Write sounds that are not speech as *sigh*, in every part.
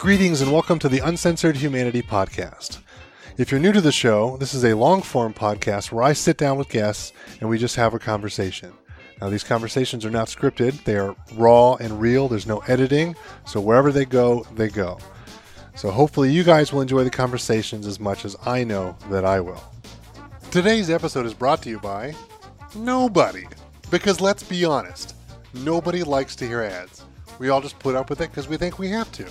Greetings and welcome to the Uncensored Humanity Podcast. If you're new to the show, this is a long form podcast where I sit down with guests and we just have a conversation. Now, these conversations are not scripted, they are raw and real. There's no editing, so wherever they go, they go. So, hopefully, you guys will enjoy the conversations as much as I know that I will. Today's episode is brought to you by nobody. Because let's be honest, nobody likes to hear ads. We all just put up with it because we think we have to.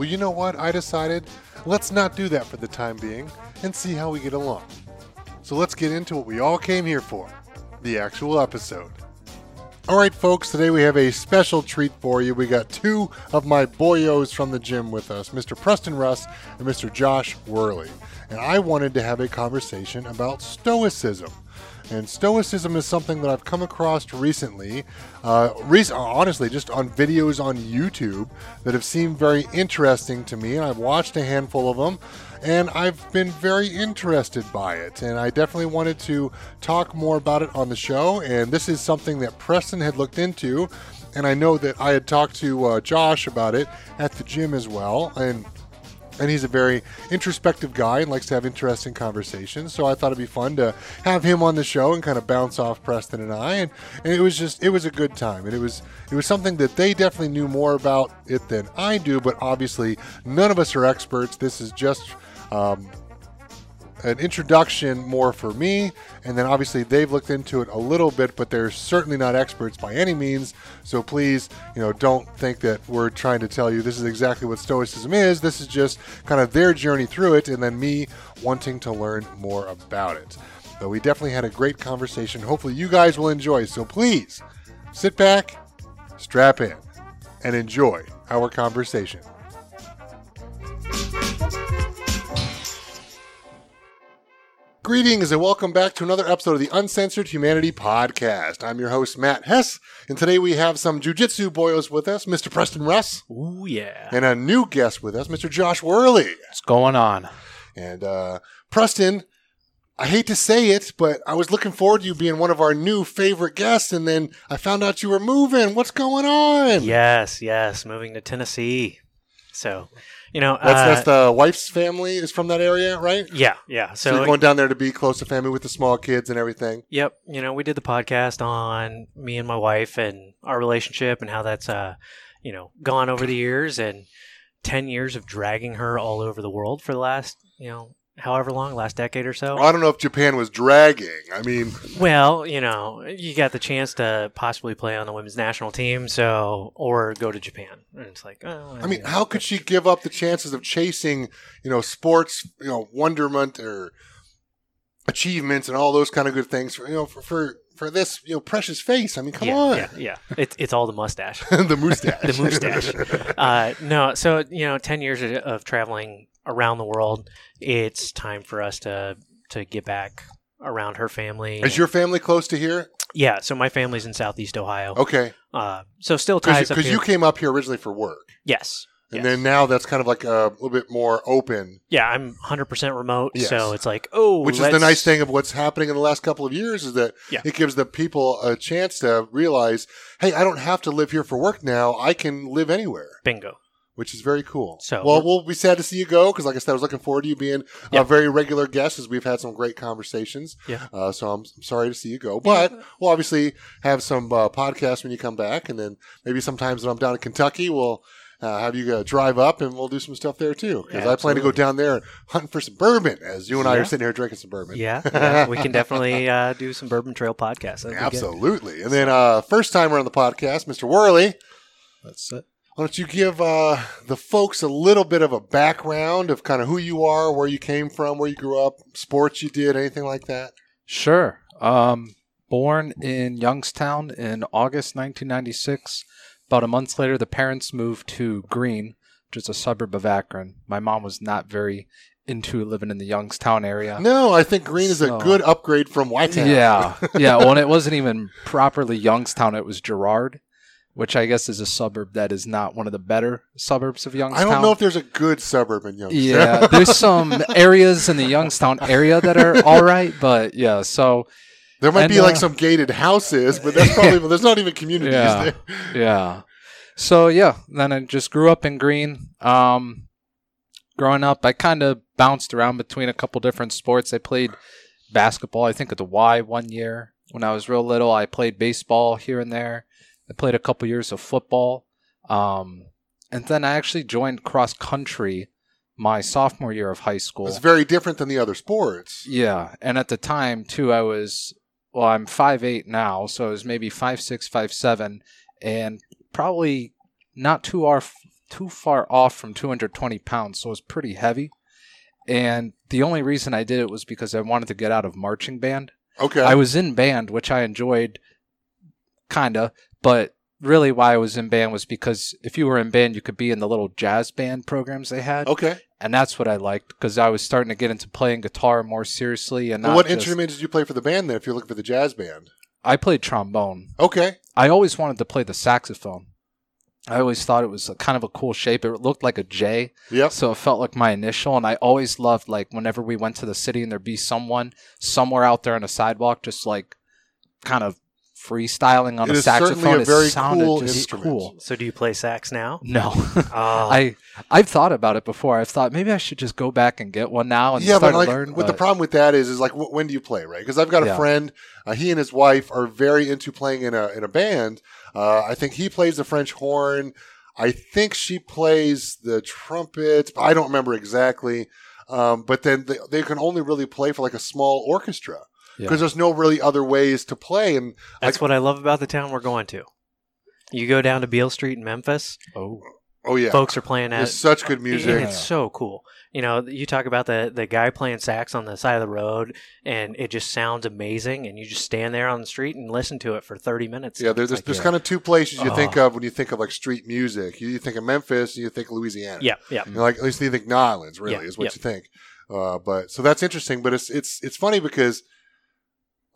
Well, you know what? I decided let's not do that for the time being and see how we get along. So let's get into what we all came here for the actual episode. All right, folks, today we have a special treat for you. We got two of my boyos from the gym with us, Mr. Preston Russ and Mr. Josh Worley. And I wanted to have a conversation about Stoicism. And Stoicism is something that I've come across recently, uh, honestly, just on videos on YouTube that have seemed very interesting to me. And I've watched a handful of them, and I've been very interested by it. And I definitely wanted to talk more about it on the show. And this is something that Preston had looked into. And I know that I had talked to uh, Josh about it at the gym as well. And and he's a very introspective guy and likes to have interesting conversations. So I thought it'd be fun to have him on the show and kind of bounce off Preston and I. And, and it was just it was a good time, and it was it was something that they definitely knew more about it than I do. But obviously, none of us are experts. This is just. Um, an introduction more for me, and then obviously they've looked into it a little bit, but they're certainly not experts by any means. So please, you know, don't think that we're trying to tell you this is exactly what Stoicism is. This is just kind of their journey through it, and then me wanting to learn more about it. But we definitely had a great conversation. Hopefully, you guys will enjoy. So please sit back, strap in, and enjoy our conversation. Greetings and welcome back to another episode of the Uncensored Humanity Podcast. I'm your host, Matt Hess, and today we have some jujitsu boyos with us, Mr. Preston Russ, Ooh, yeah. and a new guest with us, Mr. Josh Worley. What's going on? And uh, Preston, I hate to say it, but I was looking forward to you being one of our new favorite guests, and then I found out you were moving. What's going on? Yes, yes. Moving to Tennessee. So, you know, That's, uh, that's the wife's family is from that area, right? yeah, yeah. So, So, you're going down there to be close to family with the small kids and everything. yep. You know, we did the podcast on me and my wife and our relationship and how that's, uh, you know, gone over the years and ten years of dragging her all over the world for the last, you know, however long, last decade or so. I don't know if Japan was dragging. I mean, Well, you know, you got the chance to possibly play on the women's national team, so or go to Japan, and it's like, oh, I mean, know, how could she give up the chances of chasing, you know, sports, you know, wonderment or achievements and all those kind of good things for, you know, for, for, for this, you know, precious face? I mean, come yeah, on. yeah, yeah. It's it's all the mustache. *laughs* the mustache. *laughs* the mustache. uh, no, so you know, ten years of- of traveling around the world, it's time for us to to get back around her family. Is your family close to here? yeah? So my family's in Southeast Ohio. Okay. Uh, so still ties up Because you came up here originally for work. yes. And yes. then now that's kind of like a little bit more open, yeah, I'm 100% remote, Yes. so it's like, oh, which is the nice thing of what's happening in the last couple of years is that Yeah. it gives the people a chance to realize, hey, I don't have to live here for work now. I can live anywhere. Bingo. Which is very cool. So- well, we'll be sad to see you go because, like I said, I was looking forward to you being Yeah. a very regular guest as we've had some great conversations. Yeah. Uh, so I'm, I'm sorry to see you go, but we'll obviously have some uh, podcasts when you come back, and then maybe sometimes when I'm down in Kentucky, we'll. Uh, have you uh, drive up and we'll do some stuff there too because Yeah, I plan to go down there hunting for some bourbon as you and I are sitting here drinking some bourbon. Yeah, *laughs* yeah, we can definitely uh, do some Bourbon Trail podcasts. That'd. Absolutely. And then uh, first timer on the podcast, Mr. Worley. That's it. Why don't you give uh, the folks a little bit of a background of kind of who you are, where you came from, where you grew up, sports you did, anything like that? Sure. Um, born in Youngstown in August 1996. About a month later, the parents moved to Green, which is a suburb of Akron. My mom was not very into living in the Youngstown area. No, I think Green is a good upgrade from Whitetown. Yeah, *laughs* yeah. Well, it wasn't even properly Youngstown; it was Girard, which I guess is a suburb that is not one of the better suburbs of Youngstown. I don't know if there's a good suburb in Youngstown. Yeah, there's some areas in the Youngstown area that are *laughs* all right, but yeah. So there might And, be like uh, some gated houses, but that's probably *laughs* there's not even communities Yeah. there. yeah, So yeah, then I just grew up in Green. Um, growing up, I kind of bounced around between a couple different sports. I played basketball, I think at the Y one year when I was real little. I played baseball here and there. I played a couple years of football. Um, and then I actually joined cross country my sophomore year of high school. It's very different than the other sports. Yeah, and at the time too, I was well, I'm five eight now, so I was maybe five six, five seven, and probably not too off, too far off from 220 pounds, so it was pretty heavy. And the only reason I did it was because I wanted to get out of marching band. Okay. I was in band, which I enjoyed, kinda, but really why I was in band was because if you were in band, you could be in the little jazz band programs they had, okay. and that's what I liked because I was starting to get into playing guitar more seriously. And Well, not what just- instrument did you play for the band then? If you're looking for the jazz band. I played trombone. Okay. I always wanted to play the saxophone. I always thought it was a, kind of a cool shape. It looked like a J, Yep. so it felt like my initial. And I always loved like whenever we went to the city and there'd be someone somewhere out there on a sidewalk, just like kind of freestyling on It a is certainly saxophone. a very it sounded cool just instrument. cool. So do you play sax now? No, Oh, *laughs* I I've thought about it before. I've thought maybe I should just go back and get one now and yeah, start but like, to learn. what the problem with that is, is like, when do you play, right? Because I've got a Yeah. friend. Uh, he and his wife are very into playing in a in a band. Uh, I think he plays the French horn. I think she plays the trumpet. I don't remember exactly. Um, but then they, they can only really play for like a small orchestra because Yeah. there's no really other ways to play. And that's what I love about the town we're going to. You go down to Beale Street in Memphis, oh oh yeah, folks are playing at there's such good and music. it's so cool. You know, you talk about the the guy playing sax on the side of the road, and it just sounds amazing. And you just stand there on the street and listen to it for thirty minutes. Yeah, there's like, there's yeah. kind of two places you think Oh. of when you think of like street music. You think of Memphis, and you think Louisiana. yeah, yeah. You know, like at least you think New Orleans, really, Yeah, is what yeah. you think. Uh, but so that's interesting. But it's it's it's funny because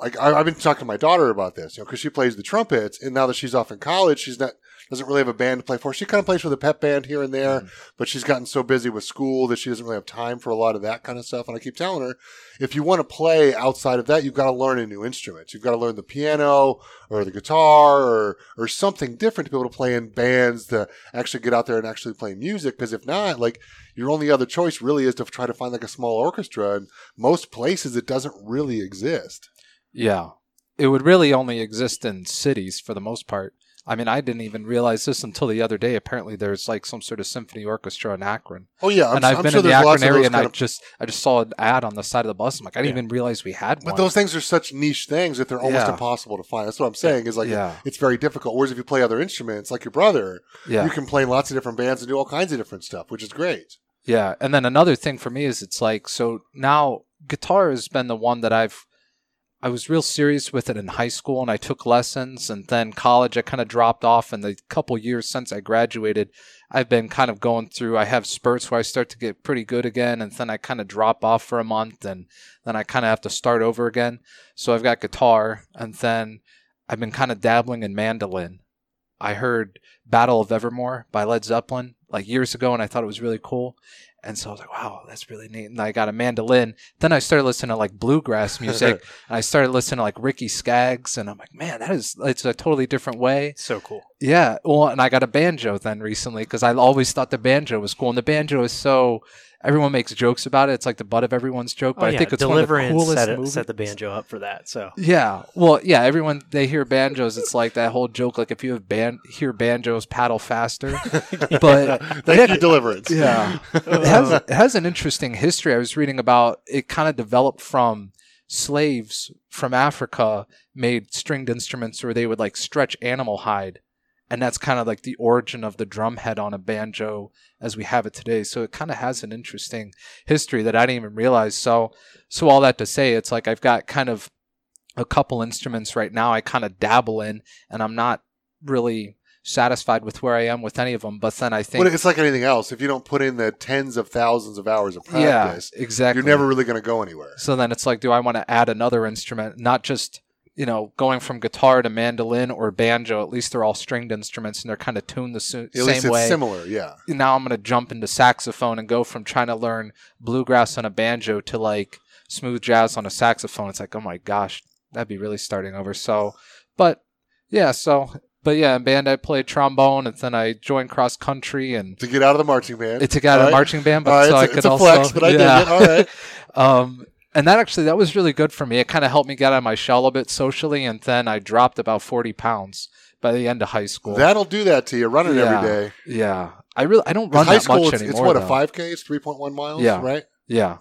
like I, I've been talking to my daughter about this, you know, because she plays the trumpet, and now that she's off in college, she's not doesn't really have a band to play for. She kind of plays for the pep band here and there, Mm-hmm. but she's gotten so busy with school that she doesn't really have time for a lot of that kind of stuff. And I keep telling her, if you want to play outside of that, you've got to learn a new instrument. You've got to learn the piano or the guitar or or something different to be able to play in bands to actually get out there and actually play music. Because if not, like your only other choice really is to try to find like a small orchestra. And most places it doesn't really exist. Yeah. It would really only exist in cities for the most part. I mean, I didn't even realize this until the other day. Apparently, there's like some sort of symphony orchestra in Akron, Oh yeah, I'm, and I've I'm been sure in the Akron area, and I of just I just saw an ad on the side of the bus. I'm like, I didn't Yeah. even realize we had one. But those things are such niche things that they're almost Yeah. impossible to find. That's what I'm saying. Is like Yeah. it's very difficult. Whereas if you play other instruments, like your brother, you can play in lots of different bands and do all kinds of different stuff, which is great. Yeah, and then another thing for me is it's like so now guitar has been the one that I've I was real serious with it in high school and I took lessons and then college I kind of dropped off and the couple years since I graduated I've been kind of going through I have spurts where I start to get pretty good again and then I kind of drop off for a month and then I kind of have to start over again. So I've got guitar and then I've been kind of dabbling in mandolin. I heard Battle of Evermore by Led Zeppelin like years ago and I thought it was really cool. And so I was like, wow, that's really neat. And I got a mandolin. Then I started listening to like bluegrass *laughs* music and I started listening to like Ricky Skaggs. And I'm like, man, that is, it's a totally different way. So cool. Yeah. Well, and I got a banjo then recently because I always thought the banjo was cool. And the banjo is so, everyone makes jokes about it. It's like the butt of everyone's joke, oh, but Oh, I yeah. think it's Deliverance one of the coolest set, it- movies. set the banjo up for that. So Yeah. Well, yeah, everyone they hear banjos, it's like that whole joke like if you have ban- hear banjos paddle faster. *laughs* *laughs* but Thank you, Deliverance. yeah. *laughs* It has, it has an interesting history. I was reading about it kind of developed from slaves from Africa made stringed instruments where they would like stretch animal hide. And that's kind of like the origin of the drum head on a banjo as we have it today. So it kind of has an interesting history that I didn't even realize. So so all that to say it's like I've got kind of a couple instruments right now I kind of dabble in and I'm not really satisfied with where I am with any of them. But then I think Well, it's like anything else. If you don't put in the tens of thousands of hours of practice, yeah, exactly. you're never really going to go anywhere. So then it's like, do I want to add another instrument? Not just, you know, going from guitar to mandolin or banjo. At least they're all stringed instruments and they're kind of tuned the su- At least same it's way. similar, yeah. Now I'm going to jump into saxophone and go from trying to learn bluegrass on a banjo to like smooth jazz on a saxophone. It's like, oh my gosh, that'd be really starting over. So, but yeah, so but yeah, in band I played trombone, and then I joined cross country and To get out of the marching band. to get out All of right. marching band, but right, so I it's, a- could it's a also flex, but I *laughs* yeah. dig it. All right. *laughs* um, and that actually that was really good for me. It kind of helped me get out of my shell a bit socially, and then I dropped about forty pounds by the end of high school. That'll do that to you. Running Yeah. every day. yeah, I really I don't run high that school, much it's, anymore. it's what a five k. It's three point one miles. Yeah. Right. Yeah.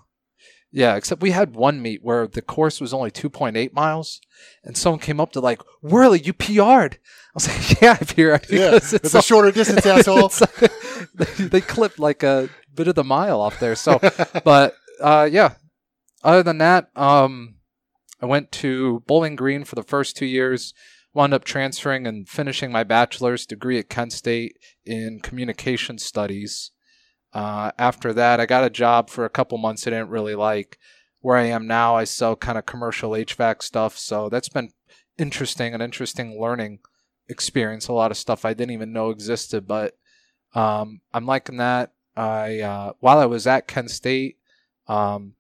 Yeah, except we had one meet where the course was only 2.8 miles, and someone came up to like, Worley, you PR'd. I was like, *laughs* yeah, I PR'd. Yeah. because It's, a *laughs* shorter distance, asshole. it's- *laughs* they, they clipped like a bit of the mile off there. So, but uh, yeah, other than that, um, I went to Bowling Green for the first two years, wound up transferring and finishing my bachelor's degree at Kent State in communication studies. Uh, after that, I got a job for a couple months I didn't really like. Where I am now, I sell kind of commercial HVAC stuff. So that's been interesting, an interesting learning experience. A lot of stuff I didn't even know existed, but um, I'm liking that. I uh, while I was at Kent State, um,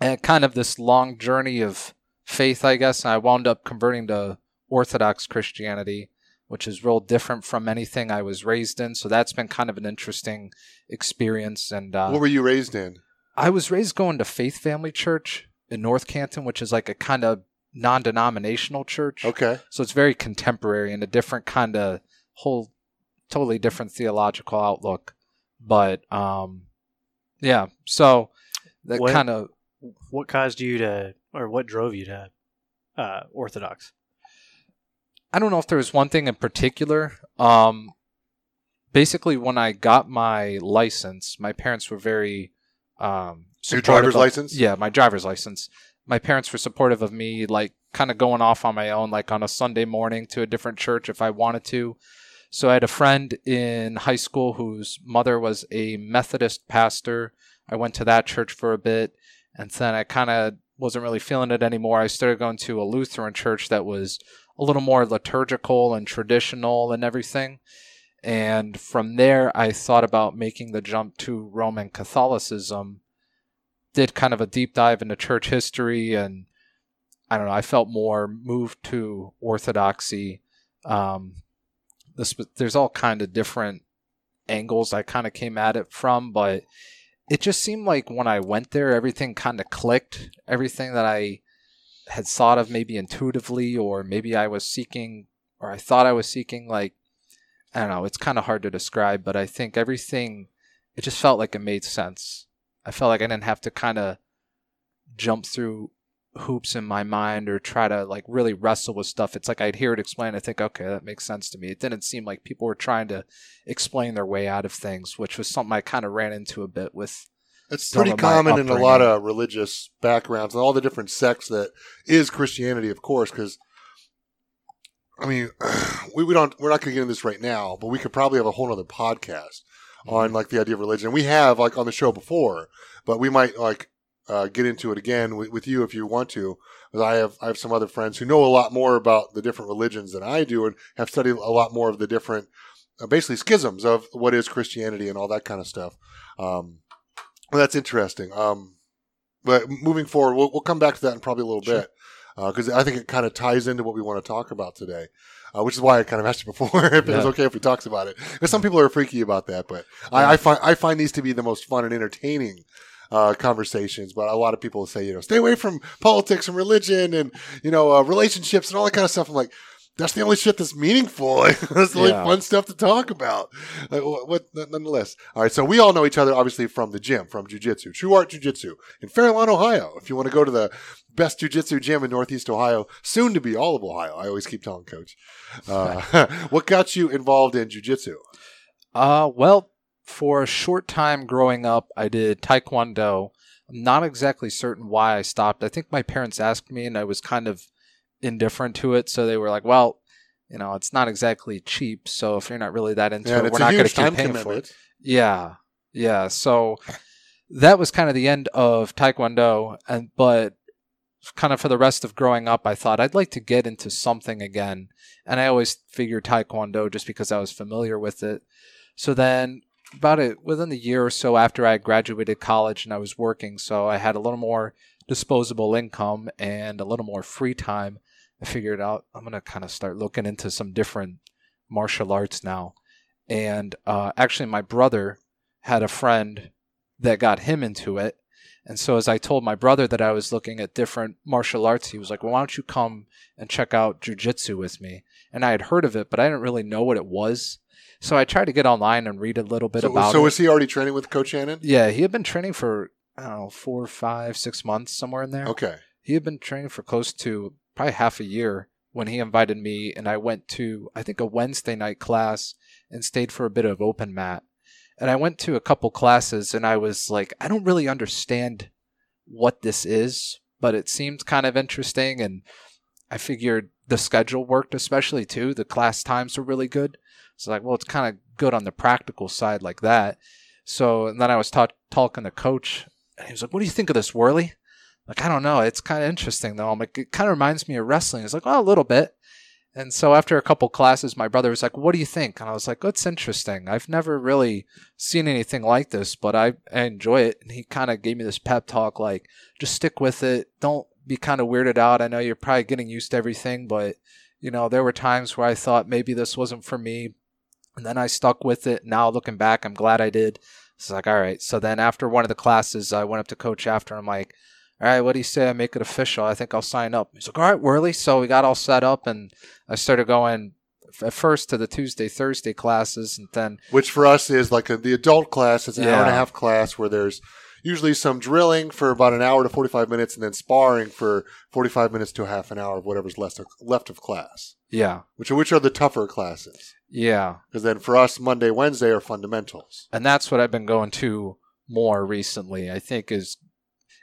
and kind of this long journey of faith, I guess. I wound up converting to Orthodox Christianity, which is real different from anything I was raised in. So that's been kind of an interesting experience. And uh, what were you raised in? I was raised going to Faith Family Church in North Canton, which is like a kind of non-denominational church. Okay. So it's very contemporary and a different kind of whole, totally different theological outlook. But um, yeah, so that kind of What caused you to, or what drove you to uh, Orthodox? I don't know if there was one thing in particular. Um, basically, when I got my license, my parents were very um, Your driver's of- license? Yeah, my driver's license. My parents were supportive of me, like kind of going off on my own, like on a Sunday morning to a different church if I wanted to. So I had a friend in high school whose mother was a Methodist pastor. I went to that church for a bit, and then I kind of wasn't really feeling it anymore. I started going to a Lutheran church that was a little more liturgical and traditional and everything. And from there, I thought about making the jump to Roman Catholicism. Did kind of a deep dive into church history, and I don't know. I felt more moved to Orthodoxy. Um, this, there's all kind of different angles I kind of came at it from, but it just seemed like when I went there, everything kind of clicked. Everything that I had thought of maybe intuitively, or maybe I was seeking, or I thought I was seeking, like, I don't know, it's kind of hard to describe, but I think everything, it just felt like it made sense. I felt like I didn't have to kind of jump through hoops in my mind or try to like really wrestle with stuff. It's like I'd hear it explained. I think, okay, that makes sense to me. It didn't seem like people were trying to explain their way out of things, which was something I kind of ran into a bit with. It's pretty common in a lot of religious backgrounds and all the different sects that is Christianity, of course. Because I mean, *sighs* we, we don't we're not going to get into this right now, but we could probably have a whole other podcast Mm-hmm. on like the idea of religion. We have like on the show before, but we might like uh, get into it again with, with you if you want to. 'Cause I have I have some other friends who know a lot more about the different religions than I do and have studied a lot more of the different, uh, basically schisms of what is Christianity and all that kind of stuff. Um, well, that's interesting. Um, but moving forward, we'll, we'll come back to that in probably a little Sure. bit because I think it kind of ties into what we want to talk about today. Uh, which is why I kind of asked you before *laughs* if it was okay if we talked about it. Because some people are freaky about that, but I, I find I find these to be the most fun and entertaining uh, conversations. But a lot of people say, you know, stay away from politics and religion and you know uh, relationships and all that kind of stuff. I'm like, that's the only shit that's meaningful. *laughs* that's the only Yeah. fun stuff to talk about. Like, what, what, nonetheless. All right, so we all know each other obviously from the gym, from jujitsu, True Art Jujitsu in Fairlawn, Ohio. If you want to go to the best jujitsu gym in Northeast Ohio, soon to be all of Ohio. I always keep telling Coach. Uh, *laughs* what got you involved in jujitsu? Uh, well, for a short time growing up, I did Taekwondo. I'm not exactly certain why I stopped. I think my parents asked me, and I was kind of indifferent to it. So they were like, "Well, you know, it's not exactly cheap. So if you're not really that into Yeah, it, we're not going to keep paying for it." Yeah, yeah. So that was kind of the end of Taekwondo, and but kind of for the rest of growing up, I thought I'd like to get into something again, and I always figured Taekwondo just because I was familiar with it. So then, about it within the year or so after I graduated college and I was working, so I had a little more disposable income and a little more free time. I figured out I'm gonna kind of start looking into some different martial arts now. And uh, actually, my brother had a friend that got him into it. And so, as I told my brother that I was looking at different martial arts, he was like, Well, why don't you come and check out jujitsu with me? And I had heard of it, but I didn't really know what it was. So I tried to get online and read a little bit So, about so it. was he already training with Coach Shannon? yeah, he had been training for, I don't know, four, five, six months, somewhere in there Okay. he had been training for close to probably half a year when he invited me and I went to I think a Wednesday night class and stayed for a bit of open mat. And I went to a couple classes and I was like I don't really understand what this is, but it seemed kind of interesting and I figured the schedule worked especially too. The class times were really good. So like, well, it's kind of good on the practical side like that. So and then I was ta- talking to coach and he was like, "What do you think of this, Worley?" Like, I don't know. It's kind of interesting though. I'm like, it kind of reminds me of wrestling. He's like, oh, a little bit. And so after a couple classes, my brother was like, what do you think? And I was like, it's interesting. I've never really seen anything like this, but I, I enjoy it. And he kind of gave me this pep talk, like, just stick with it. Don't be kind of weirded out. I know you're probably getting used to everything, but you know, there were times where I thought maybe this wasn't for me. And then I stuck with it. Now looking back, I'm glad I did. It's like, all right. So then after one of the classes, I went up to coach after. I'm like, all right, what do you say I make it official? I think I'll sign up. He's like, all right, Worley. So we got all set up and I started going at first to the Tuesday, Thursday classes and then, Which for us is like a, the adult class. It's an hour and a half class where there's usually some drilling for about an hour to 45 minutes and then sparring for 45 minutes to a half an hour of whatever's left of, left of class. yeah, Which, which are the tougher classes. yeah. Because then for us, Monday, Wednesday are fundamentals. And that's what I've been going to more recently. I think is,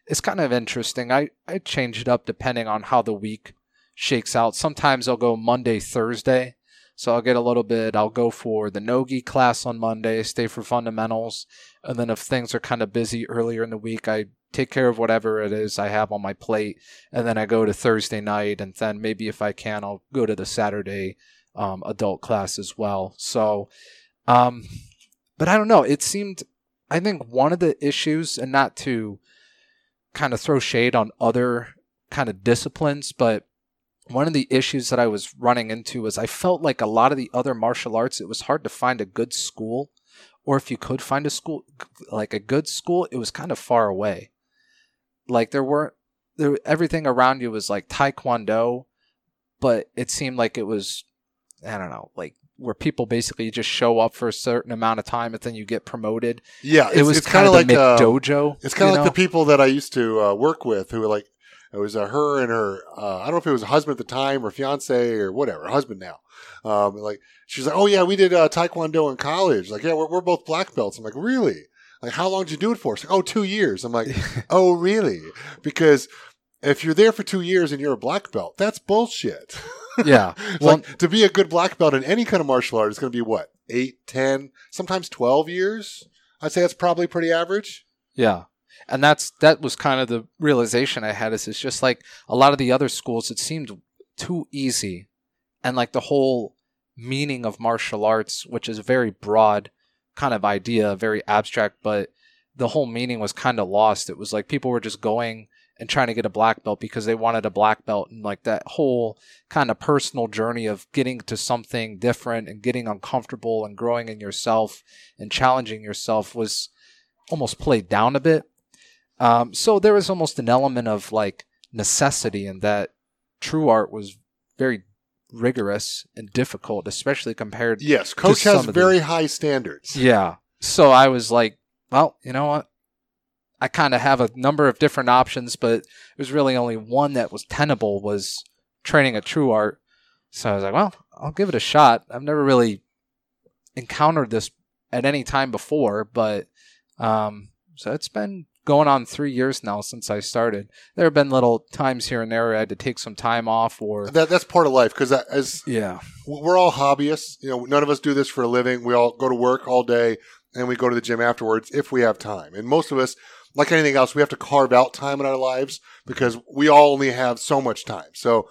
it's kind of interesting. I, I change it up depending on how the week shakes out. Sometimes I'll go Monday, Thursday. So I'll get a little bit, I'll go for the Nogi class on Monday, stay for fundamentals. And then if things are kind of busy earlier in the week, I take care of whatever it is I have on my plate. And then I go to Thursday night. And then maybe if I can, I'll go to the Saturday um, adult class as well. So, um, but I don't know. It seemed, I think one of the issues, and not to kind of throw shade on other kind of disciplines, but one of the issues that I was running into was I felt like a lot of the other martial arts, it was hard to find a good school, or if you could find a school, like a good school, it was kind of far away. Like there weren't, there, everything around you was like Taekwondo, but it seemed like it was, I don't know, like where people basically just show up for a certain amount of time and then you get promoted. Yeah, it was kind of like like uh, dojo. It's kind of like know? the people that I used to uh, work with who were like, it was uh, her and her, uh, I don't know if it was a husband at the time or fiance or whatever, husband now. Um, like, she's like, oh yeah, we did uh, Taekwondo in college. Like, yeah, we're, we're both black belts. I'm like, really? Like, how long did you do it for? She's like, oh, two years. I'm like, *laughs* oh, really? Because if you're there for two years and you're a black belt, that's bullshit. yeah. *laughs* Well, like, to be a good black belt in any kind of martial art is going to be what? Eight, ten, sometimes 12 years? I'd say that's probably pretty average. Yeah. And that's that was kind of the realization I had is it's just like a lot of the other schools it seemed too easy. And like the whole meaning of martial arts which is a very broad kind of idea very abstract but the whole meaning was kind of lost. It was like people were just going and trying to get a black belt because they wanted a black belt and like that whole kind of personal journey of getting to something different and getting uncomfortable and growing in yourself and challenging yourself was almost played down a bit um, so there was almost an element of like necessity in that true art was very rigorous and difficult, especially compared. Yes, coach has of the- very high standards. Yeah. So I was like, well, you know what? I kind of have a number of different options, but it was really only one that was tenable was training at True Art. So I was like, well, I'll give it a shot. I've never really encountered this at any time before, but um, so it's been going on three years now since I started. There have been little times here and there where I had to take some time off or That that's part of life because as yeah, we're all hobbyists, you know, none of us do this for a living. We all go to work all day and we go to the gym afterwards if we have time. And most of us, like anything else, we have to carve out time in our lives because we all only have so much time. So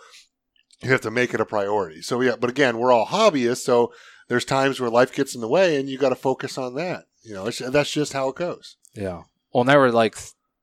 you have to make it a priority. So yeah, but again, we're all hobbyists, so there's times where life gets in the way and you got to focus on that. You know, it's, that's just how it goes. Yeah. Well, and there were like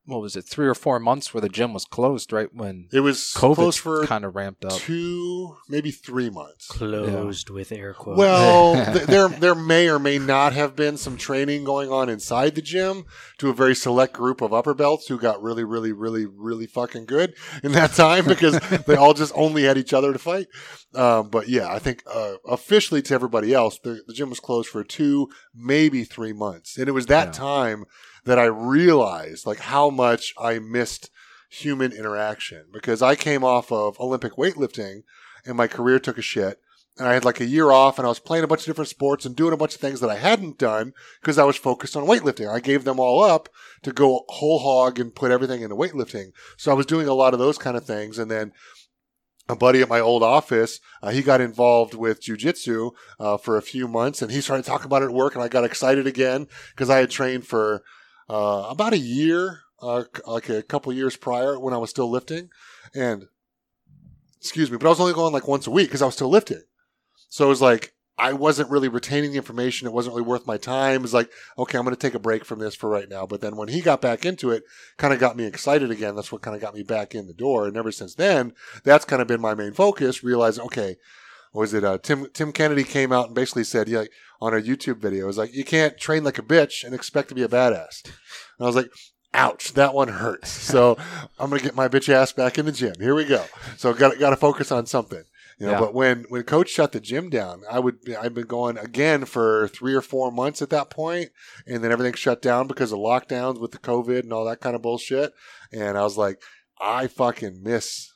what was it, three or four months where the gym was closed, right when It was COVID closed for kind of ramped up. two, maybe three months. Closed with air quotes. Well, *laughs* th- there there may or may not have been some training going on inside the gym to a very select group of upper belts who got really, really, really, really fucking good in that *laughs* time because they all just only had each other to fight. Um, but yeah, I think uh, officially to everybody else, the, the gym was closed for two, maybe three months, and it was that Yeah. time that I realized like how much I missed human interaction because I came off of Olympic weightlifting and my career took a shit and I had like a year off and I was playing a bunch of different sports and doing a bunch of things that I hadn't done because I was focused on weightlifting. I gave them all up to go whole hog and put everything into weightlifting. So I was doing a lot of those kind of things. And then a buddy at my old office, uh, he got involved with jujitsu uh, for a few months and he started talking about it at work and I got excited again because I had trained for uh, about a year, uh, like a couple years prior when I was still lifting. And excuse me, but I was only going like once a week because I was still lifting. So it was like I wasn't really retaining the information. It wasn't really worth my time. It was like, okay, I'm going to take a break from this for right now. But then when he got back into it, kind of got me excited again. That's what kind of got me back in the door. And ever since then, that's kind of been my main focus. Realizing, okay, what was it? Uh, Tim Tim Kennedy came out and basically said, yeah, on a YouTube video, it was like, you can't train like a bitch and expect to be a badass. And I was like, ouch, that one hurts. *laughs* So I'm gonna get my bitch ass back in the gym. Here we go. So got got to focus on something. You know, Yeah. but when when coach shut the gym down, I would I've been going again for three or four months at that point, and then everything shut down because of lockdowns with the COVID and all that kind of bullshit. And I was like, I fucking miss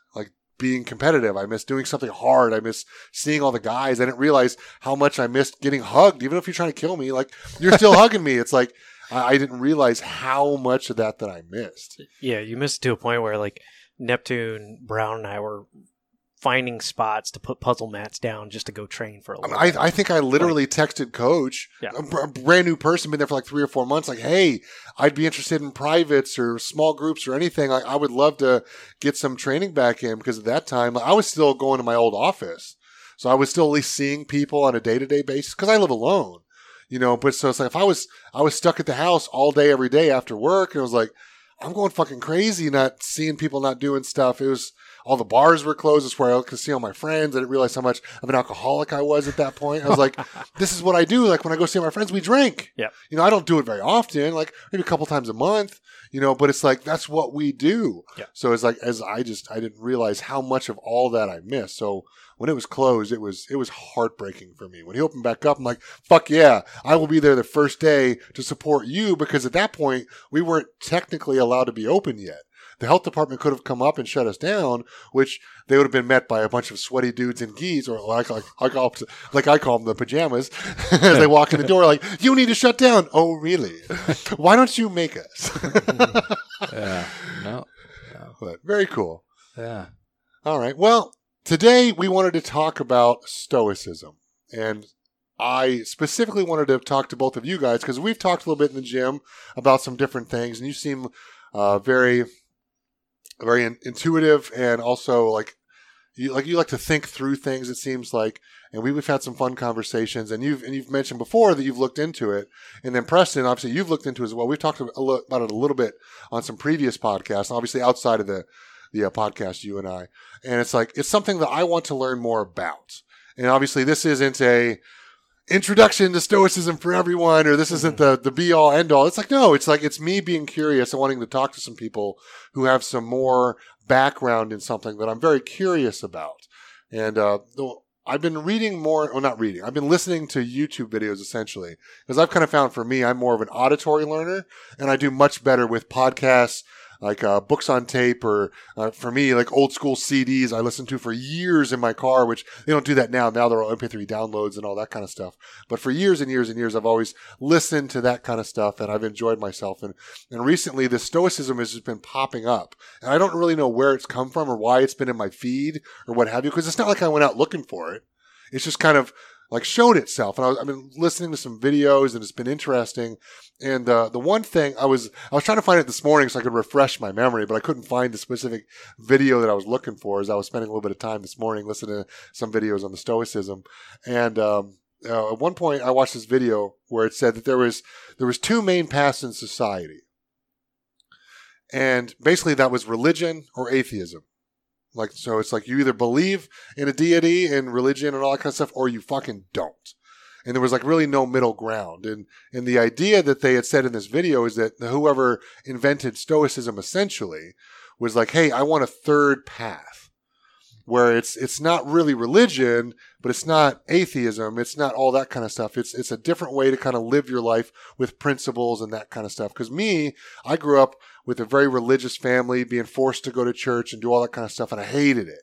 being competitive. I miss doing something hard. I miss seeing all the guys. I didn't realize how much I missed getting hugged. Even if you're trying to kill me, like you're still *laughs* hugging me. It's like I, I didn't realize how much of that that I missed. yeah, you missed to a point where like Neptune, Brown, and I were finding spots to put puzzle mats down just to go train for a little. I, I think I literally texted coach, Yeah. a, a brand new person, been there for like three or four months, like, hey, I'd be interested in privates or small groups or anything. Like, I would love to get some training back in because at that time, like, I was still going to my old office. So I was still at least seeing people on a day to day basis because I live alone, you know. But so it's like if I was, I was stuck at the house all day, every day after work, and it was like, I'm going fucking crazy, not seeing people, not doing stuff. It was, all the bars were closed. It's where I could see all my friends. I didn't realize how much of an alcoholic I was at that point. I was like, *laughs* this is what I do. Like when I go see my friends, we drink. Yeah. You know, I don't do it very often, like maybe a couple times a month, you know, but it's like, that's what we do. Yep. So it's like, as I just, I didn't realize how much of all that I missed. So when it was closed, it was, it was heartbreaking for me. When he opened back up, I'm like, fuck yeah, I will be there the first day to support you because at that point, we weren't technically allowed to be open yet. The health department could have come up and shut us down, which they would have been met by a bunch of sweaty dudes in gis, or like like I call like I call them the pajamas, *laughs* as they walk in the door. Like you need to shut down. Oh, really? *laughs* Why don't you make us? *laughs* yeah. No. but very cool. Yeah. All right. Well, today we wanted to talk about stoicism, and I specifically wanted to talk to both of you guys because we've talked a little bit in the gym about some different things, and you seem uh, very, very in- intuitive and also like you like you like to think through things. It seems like, and we, we've had some fun conversations, and you've and you've mentioned before that you've looked into it, and then Preston, obviously, you've looked into it as well. We've talked about it a little bit on some previous podcasts, obviously outside of the the uh, podcast, you and I, and it's like it's something that I want to learn more about. And obviously, this isn't a introduction to stoicism for everyone, or this isn't the the be all end all. It's like no, it's like it's me being curious and wanting to talk to some people who have some more background in something that I'm very curious about. And uh, I've been reading more, or not reading. I've been listening to YouTube videos essentially because I've kind of found for me, I'm more of an auditory learner, and I do much better with podcasts like uh, books on tape or uh, for me like old school CDs I listened to for years in my car which they don't do that now. Now they're all MP3 downloads and all that kind of stuff. But for years and years and years I've always listened to that kind of stuff and I've enjoyed myself. And and recently the stoicism has just been popping up. And I don't really know where it's come from or why it's been in my feed or what have you because it's not like I went out looking for it. It's just kind of like showed itself and I was, I've been listening to some videos and it's been interesting and uh, the one thing I was I was trying to find it this morning so I could refresh my memory, but I couldn't find the specific video that I was looking for. As I was spending a little bit of time this morning listening to some videos on the Stoicism, and um, uh, at one point I watched this video where it said that there was there was two main paths in society, and basically that was religion or atheism. Like so, it's like you either believe in a deity and religion and all that kind of stuff, or you fucking don't. And there was like really no middle ground. And and the idea that they had said in this video is that whoever invented Stoicism essentially was like, hey, I want a third path where it's it's not really religion, but it's not atheism, it's not all that kind of stuff. It's it's a different way to kind of live your life with principles and that kind of stuff. Because me, I grew up with a very religious family, being forced to go to church and do all that kind of stuff, and I hated it.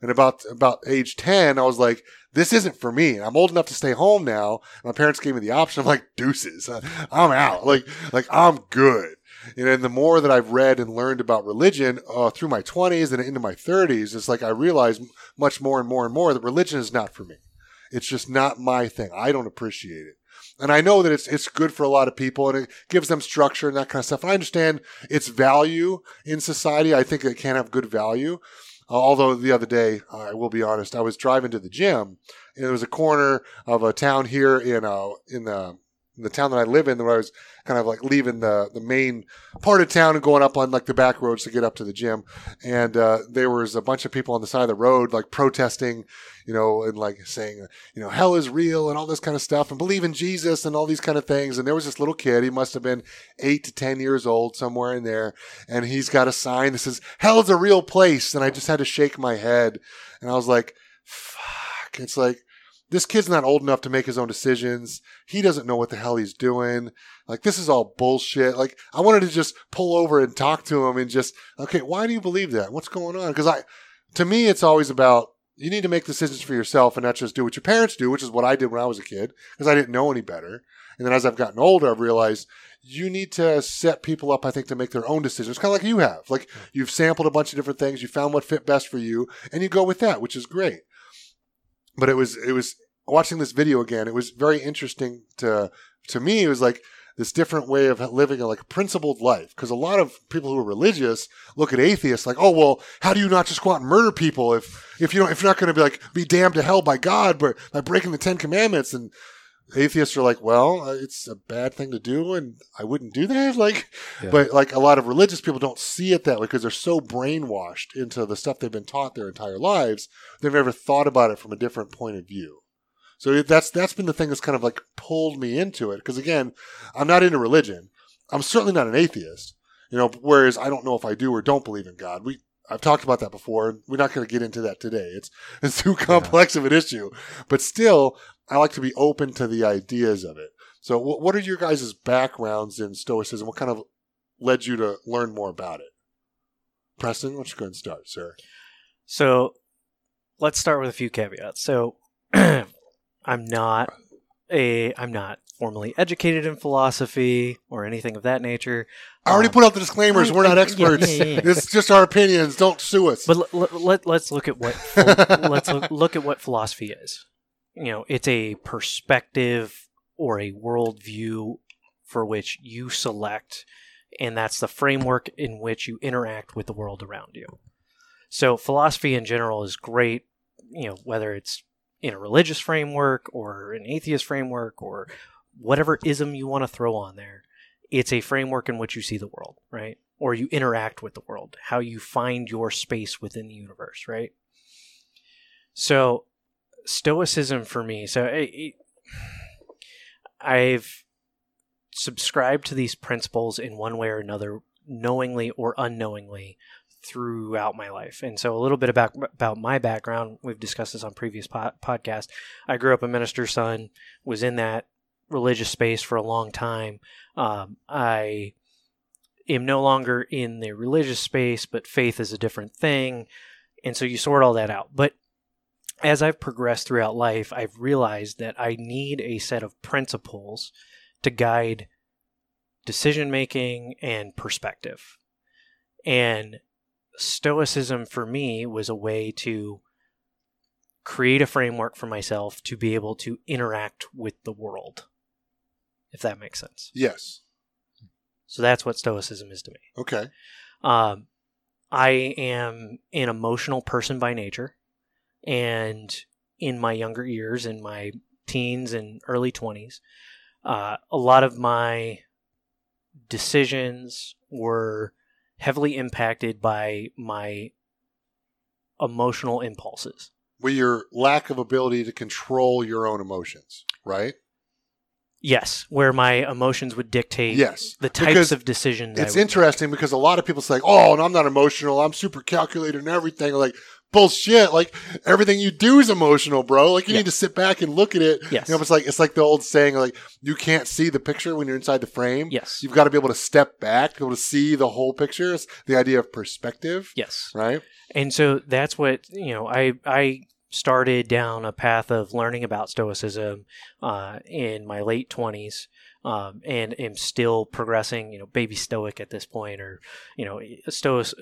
And about about age ten, I was like, "This isn't for me." I'm old enough to stay home now. My parents gave me the option. I'm like, "Deuces, *laughs* I'm out." Like like I'm good. And the more that I've read and learned about religion uh, through my 20s and into my 30s, it's like I realize much more and more and more that religion is not for me. It's just not my thing. I don't appreciate it. And I know that it's it's good for a lot of people and it gives them structure and that kind of stuff. And I understand its value in society. I think it can have good value. Uh, although the other day, I will be honest, I was driving to the gym and there was a corner of a town here in uh, in the the town that I live in, where I was kind of like leaving the, the main part of town and going up on like the back roads to get up to the gym. And uh, there was a bunch of people on the side of the road like protesting, you know, and like saying, you know, hell is real and all this kind of stuff and believe in Jesus and all these kind of things. And there was this little kid, he must have been eight to 10 years old, somewhere in there. And he's got a sign that says, hell is a real place. And I just had to shake my head. And I was like, fuck. It's like, this kid's not old enough to make his own decisions. He doesn't know what the hell he's doing. Like, this is all bullshit. Like, I wanted to just pull over and talk to him and just, okay, why do you believe that? What's going on? Because I, to me, it's always about you need to make decisions for yourself and not just do what your parents do, which is what I did when I was a kid because I didn't know any better. And then as I've gotten older, I've realized you need to set people up, I think, to make their own decisions, kind of like you have. Like you've sampled a bunch of different things, you found what fit best for you, and you go with that, which is great. But it was it was watching this video again, it was very interesting to to me. It was like this different way of living a like principled life. Because a lot of people who are religious look at atheists like, oh well, how do you not just go out and murder people if if you don't if you're not going to be like be damned to hell by God but by breaking the Ten Commandments and atheists are like, well, uh, it's a bad thing to do, and I wouldn't do that. *laughs* Like, Yeah. but like a lot of religious people don't see it that way because they're so brainwashed into the stuff they've been taught their entire lives, they've never thought about it from a different point of view. So that's that's been the thing that's kind of like pulled me into it because again, I'm not into religion. I'm certainly not an atheist. You know, whereas I don't know if I do or don't believe in God. We I've talked about that before. and We're not going to get into that today. It's it's too complex of an issue. But still, I like to be open to the ideas of it. So, what, what are your guys' backgrounds in Stoicism? What kind of led you to learn more about it? Preston, why don't you go and start, sir? So let's start with a few caveats. So *clears throat* I'm not a I'm not formally educated in philosophy or anything of that nature. I already Um, put out the disclaimers. We're not *laughs* experts. yeah, yeah, yeah. It's just our opinions. Don't sue us. But let, let, let's look at what *laughs* let's look, look at what philosophy is. You know, it's a perspective or a worldview for which you select, and that's the framework in which you interact with the world around you. So, philosophy in general is great. You know, whether it's in a religious framework or an atheist framework or whatever ism you want to throw on there, it's a framework in which you see the world, right? Or you interact with the world, how you find your space within the universe, right? So, Stoicism for me, so it, I've subscribed to these principles in one way or another, knowingly or unknowingly, throughout my life. And so, a little bit about about my background. We've discussed this on previous po- podcast. I grew up a minister's son, was in that religious space for a long time. Um, I am no longer in the religious space, but faith is a different thing. And so you sort all that out. But as I've progressed throughout life, I've realized that I need a set of principles to guide decision making and perspective. And Stoicism for me was a way to create a framework for myself to be able to interact with the world, if that makes sense. yes. So that's what Stoicism is to me. Okay. Um, I am an emotional person by nature, and in my younger years, in my teens and early twenties, uh, a lot of my decisions were heavily impacted by my emotional impulses. Where your lack of ability to control your own emotions, right? Yes, where my emotions would dictate Yes. the types Because of decisions. I It's interesting because a lot of people say, "Oh, and I'm not emotional. I'm super calculated and everything." Like bullshit. Like everything you do is emotional, bro. Like you Yeah. need to sit back and look at it. Yes. You know, it's like it's like the old saying, like you can't see the picture when you're inside the frame. Yes. You've got to be able to step back, to be able to see the whole picture. It's the idea of perspective, Yes. right? And so that's what you know. I I started down a path of learning about Stoicism uh, in my late twenties, um, and am still progressing. You know, baby Stoic at this point, or you know, Stoics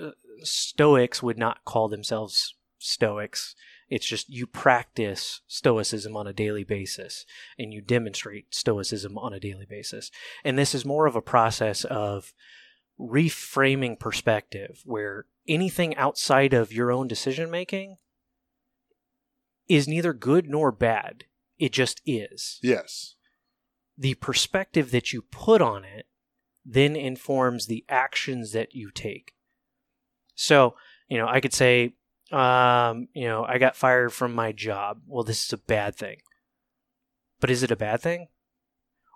Stoics would not call themselves Stoics. It's just you practice Stoicism on a daily basis, and you demonstrate Stoicism on a daily basis. And this is more of a process of reframing perspective where anything outside of your own decision making is neither good nor bad. It just is. Yes. The perspective that you put on it then informs the actions that you take. So, you know, I could say, um, you know, I got fired from my job. Well, this is a bad thing. But is it a bad thing?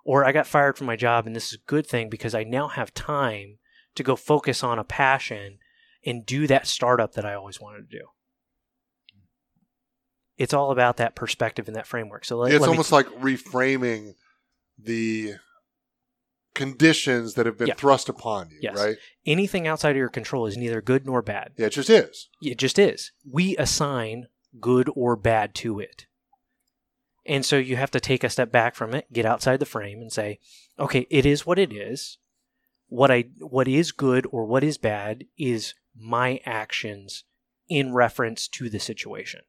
Or I got fired from my job and this is a good thing because I now have time to go focus on a passion and do that startup that I always wanted to do. It's all about that perspective and that framework. So let, it's let me- almost like reframing the conditions that have been Yeah. thrust upon you, Yes. right? anything outside of your control is neither good nor bad. Yeah, it just is. It just is. We assign good or bad to it. And so you have to take a step back from it, get outside the frame and say, okay, it is what it is. What I what is good or what is bad is my actions in reference to the situation.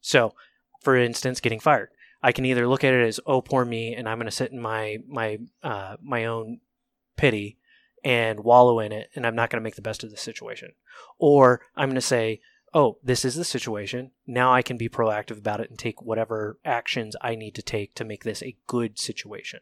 So, for instance, getting fired. I can either look at it as oh poor me and I'm going to sit in my my uh, my own pity and wallow in it and I'm not going to make the best of the situation. Or I'm going to say, oh, this is the situation. Now I can be proactive about it and take whatever actions I need to take to make this a good situation.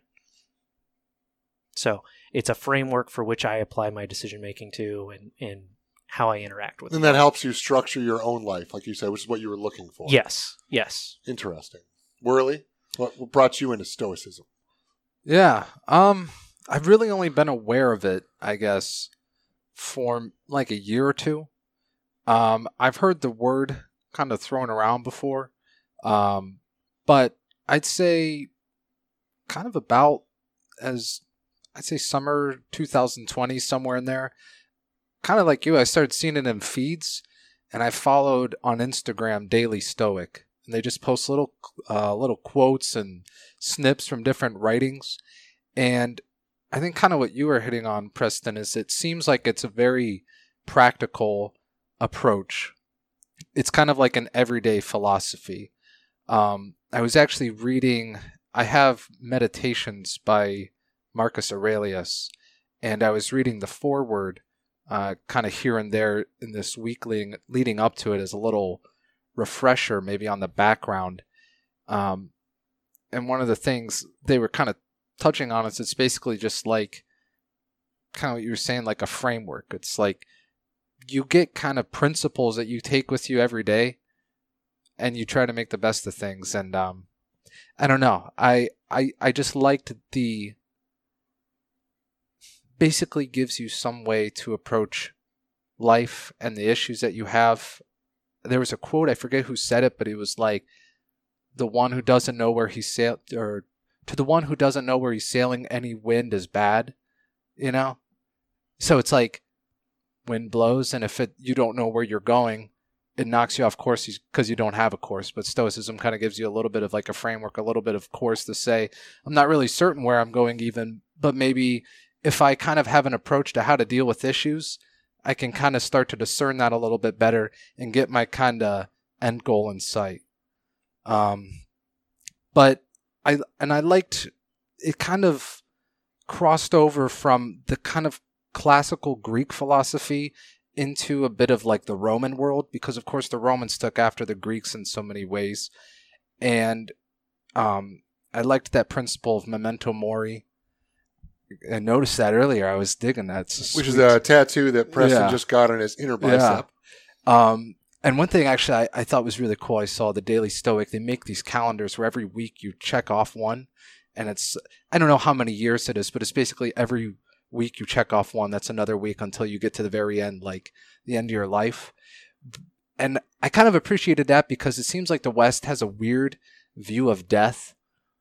So it's a framework for which I apply my decision making to and, and how I interact with And that helps you structure your own life, like you said, which is what you were looking for. Yes, yes. Interesting. Worley, what, brought you into Stoicism? Yeah. Um I've really only been aware of it, I guess, for like a year or two. Um I've heard the word kind of thrown around before. Um but I'd say kind of about as I'd say summer 2020 somewhere in there. Kind of like you, I started seeing it in feeds and I followed on Instagram Daily Stoic and they just post little uh, little quotes and snips from different writings. And I think kind of what you were hitting on, Preston, is it seems like it's a very practical approach. It's kind of like an everyday philosophy. Um, I was actually reading, I have Meditations by Marcus Aurelius, and I was reading the foreword uh, kind of here and there in this week leading, leading up to it as a little refresher, maybe on the background. Um, and one of the things they were kind of touching on is it's basically just like kind of what you were saying, like a framework. It's like you get kind of principles that you take with you every day, and you try to make the best of things. And um, I don't know, I I I just liked the basically gives you some way to approach life and the issues that you have. There was a quote I forget who said it, but it was like the one who doesn't know where he's sail or to the one who doesn't know where he's sailing any wind is bad you know? So it's like wind blows and if it you don't know where you're going it knocks you off course because you don't have a course. But stoicism kind of gives you a little bit of like a framework a little bit of course to say i'm not really certain where i'm going even but maybe if i kind of have an approach to how to deal with issues i can kind of start to discern that a little bit better and get my kind of end goal in sight um, but I and I liked it. Kind of crossed over from the kind of classical Greek philosophy into a bit of like the Roman world because, of course, the Romans took after the Greeks in so many ways, and um, I liked that principle of memento mori. I noticed that earlier. I was digging that. Which is a tattoo that Preston Yeah. just got on his inner Yeah. bicep. Um, and one thing actually I, I thought was really cool, I saw the Daily Stoic. They make these calendars where every week you check off one, and it's I don't know how many years it is, but it's basically every week you check off one. That's another week until you get to the very end, like the end of your life. And I kind of appreciated that because it seems like the West has a weird view of death,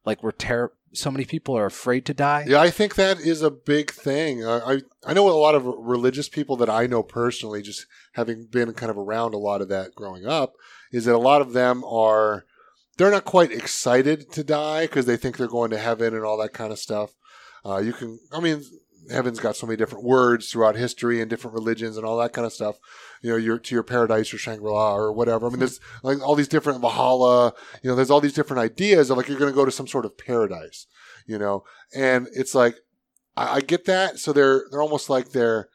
like we're ter- so many people are afraid to die. Yeah, I think that is a big thing. I, I know a lot of religious people that I know personally, just having been kind of around a lot of that growing up, is that a lot of them are they're not quite excited to die because they think they're going to heaven and all that kind of stuff. Uh, you can, I mean, heaven's got so many different words throughout history and different religions and all that kind of stuff. You know, your to your paradise or Shangri La or whatever. I mean, there's like all these different Valhalla. You know, there's all these different ideas of like you're going to go to some sort of paradise. You know, and it's like I, I get that. So they're they're almost like they're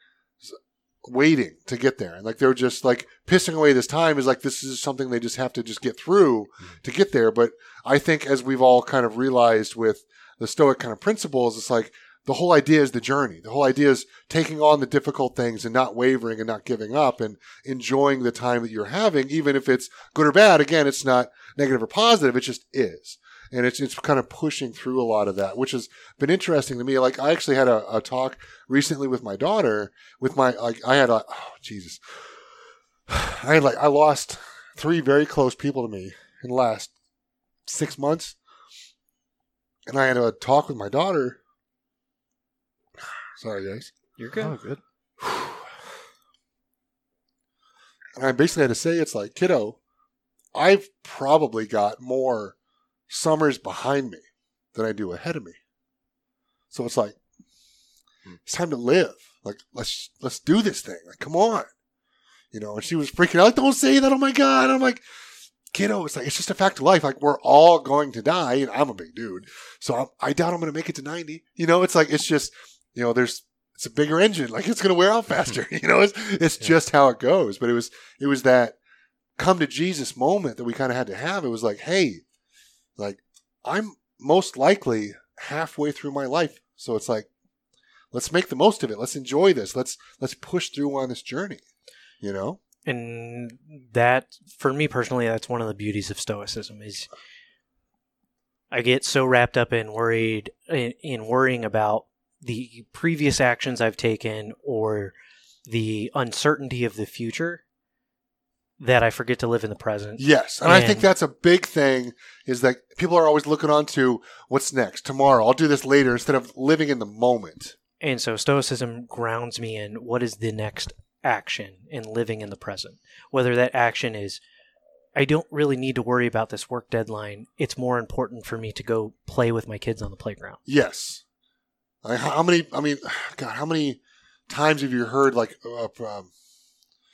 waiting to get there, and like they're just like pissing away this time is like this is something they just have to just get through mm-hmm. to get there. But I think as we've all kind of realized with the Stoic kind of principles, it's like the whole idea is the journey. The whole idea is taking on the difficult things and not wavering and not giving up and enjoying the time that you're having, even if it's good or bad. Again, it's not negative or positive. It just is. And it's, it's kind of pushing through a lot of that, which has been interesting to me. Like I actually had a, a talk recently with my daughter with my, like I had a, oh, Jesus. *sighs* I had like, I lost three very close people to me in the last six months. And I had a talk with my daughter. Sorry, guys. You're good. Oh, good. *sighs* And I basically had to say, it's like, kiddo, I've probably got more summers behind me than I do ahead of me. So it's like, hmm. it's time to live. Like, let's let's do this thing. Like, come on. You know, and she was freaking out, like, don't say that. Oh my God. And I'm like, kiddo, it's like, it's just a fact of life. Like, we're all going to die. And I'm a big dude. So I'm, I doubt I'm going to make it to 90. You know, it's like, it's just, you know, there's, it's a bigger engine. Like, it's going to wear out faster. *laughs* you know, it's, it's Yeah. just how it goes. But it was, it was that come to Jesus moment that we kind of had to have. It was like, hey, like, I'm most likely halfway through my life. So it's like, let's make the most of it. Let's enjoy this. Let's, let's push through on this journey. You know? and that for me personally that's one of the beauties of stoicism is i get so wrapped up in worried in, in worrying about the previous actions i've taken or the uncertainty of the future that i forget to live in the present Yes, and I think that's a big thing. Is that people are always looking on to what's next tomorrow. I'll do this later instead of living in the moment. and so stoicism grounds me in what is the next action and living in the present whether that action is i don't really need to worry about this work deadline it's more important for me to go play with my kids on the playground Yes. How how many? I mean, *sighs* God, how many times have you heard like uh, um,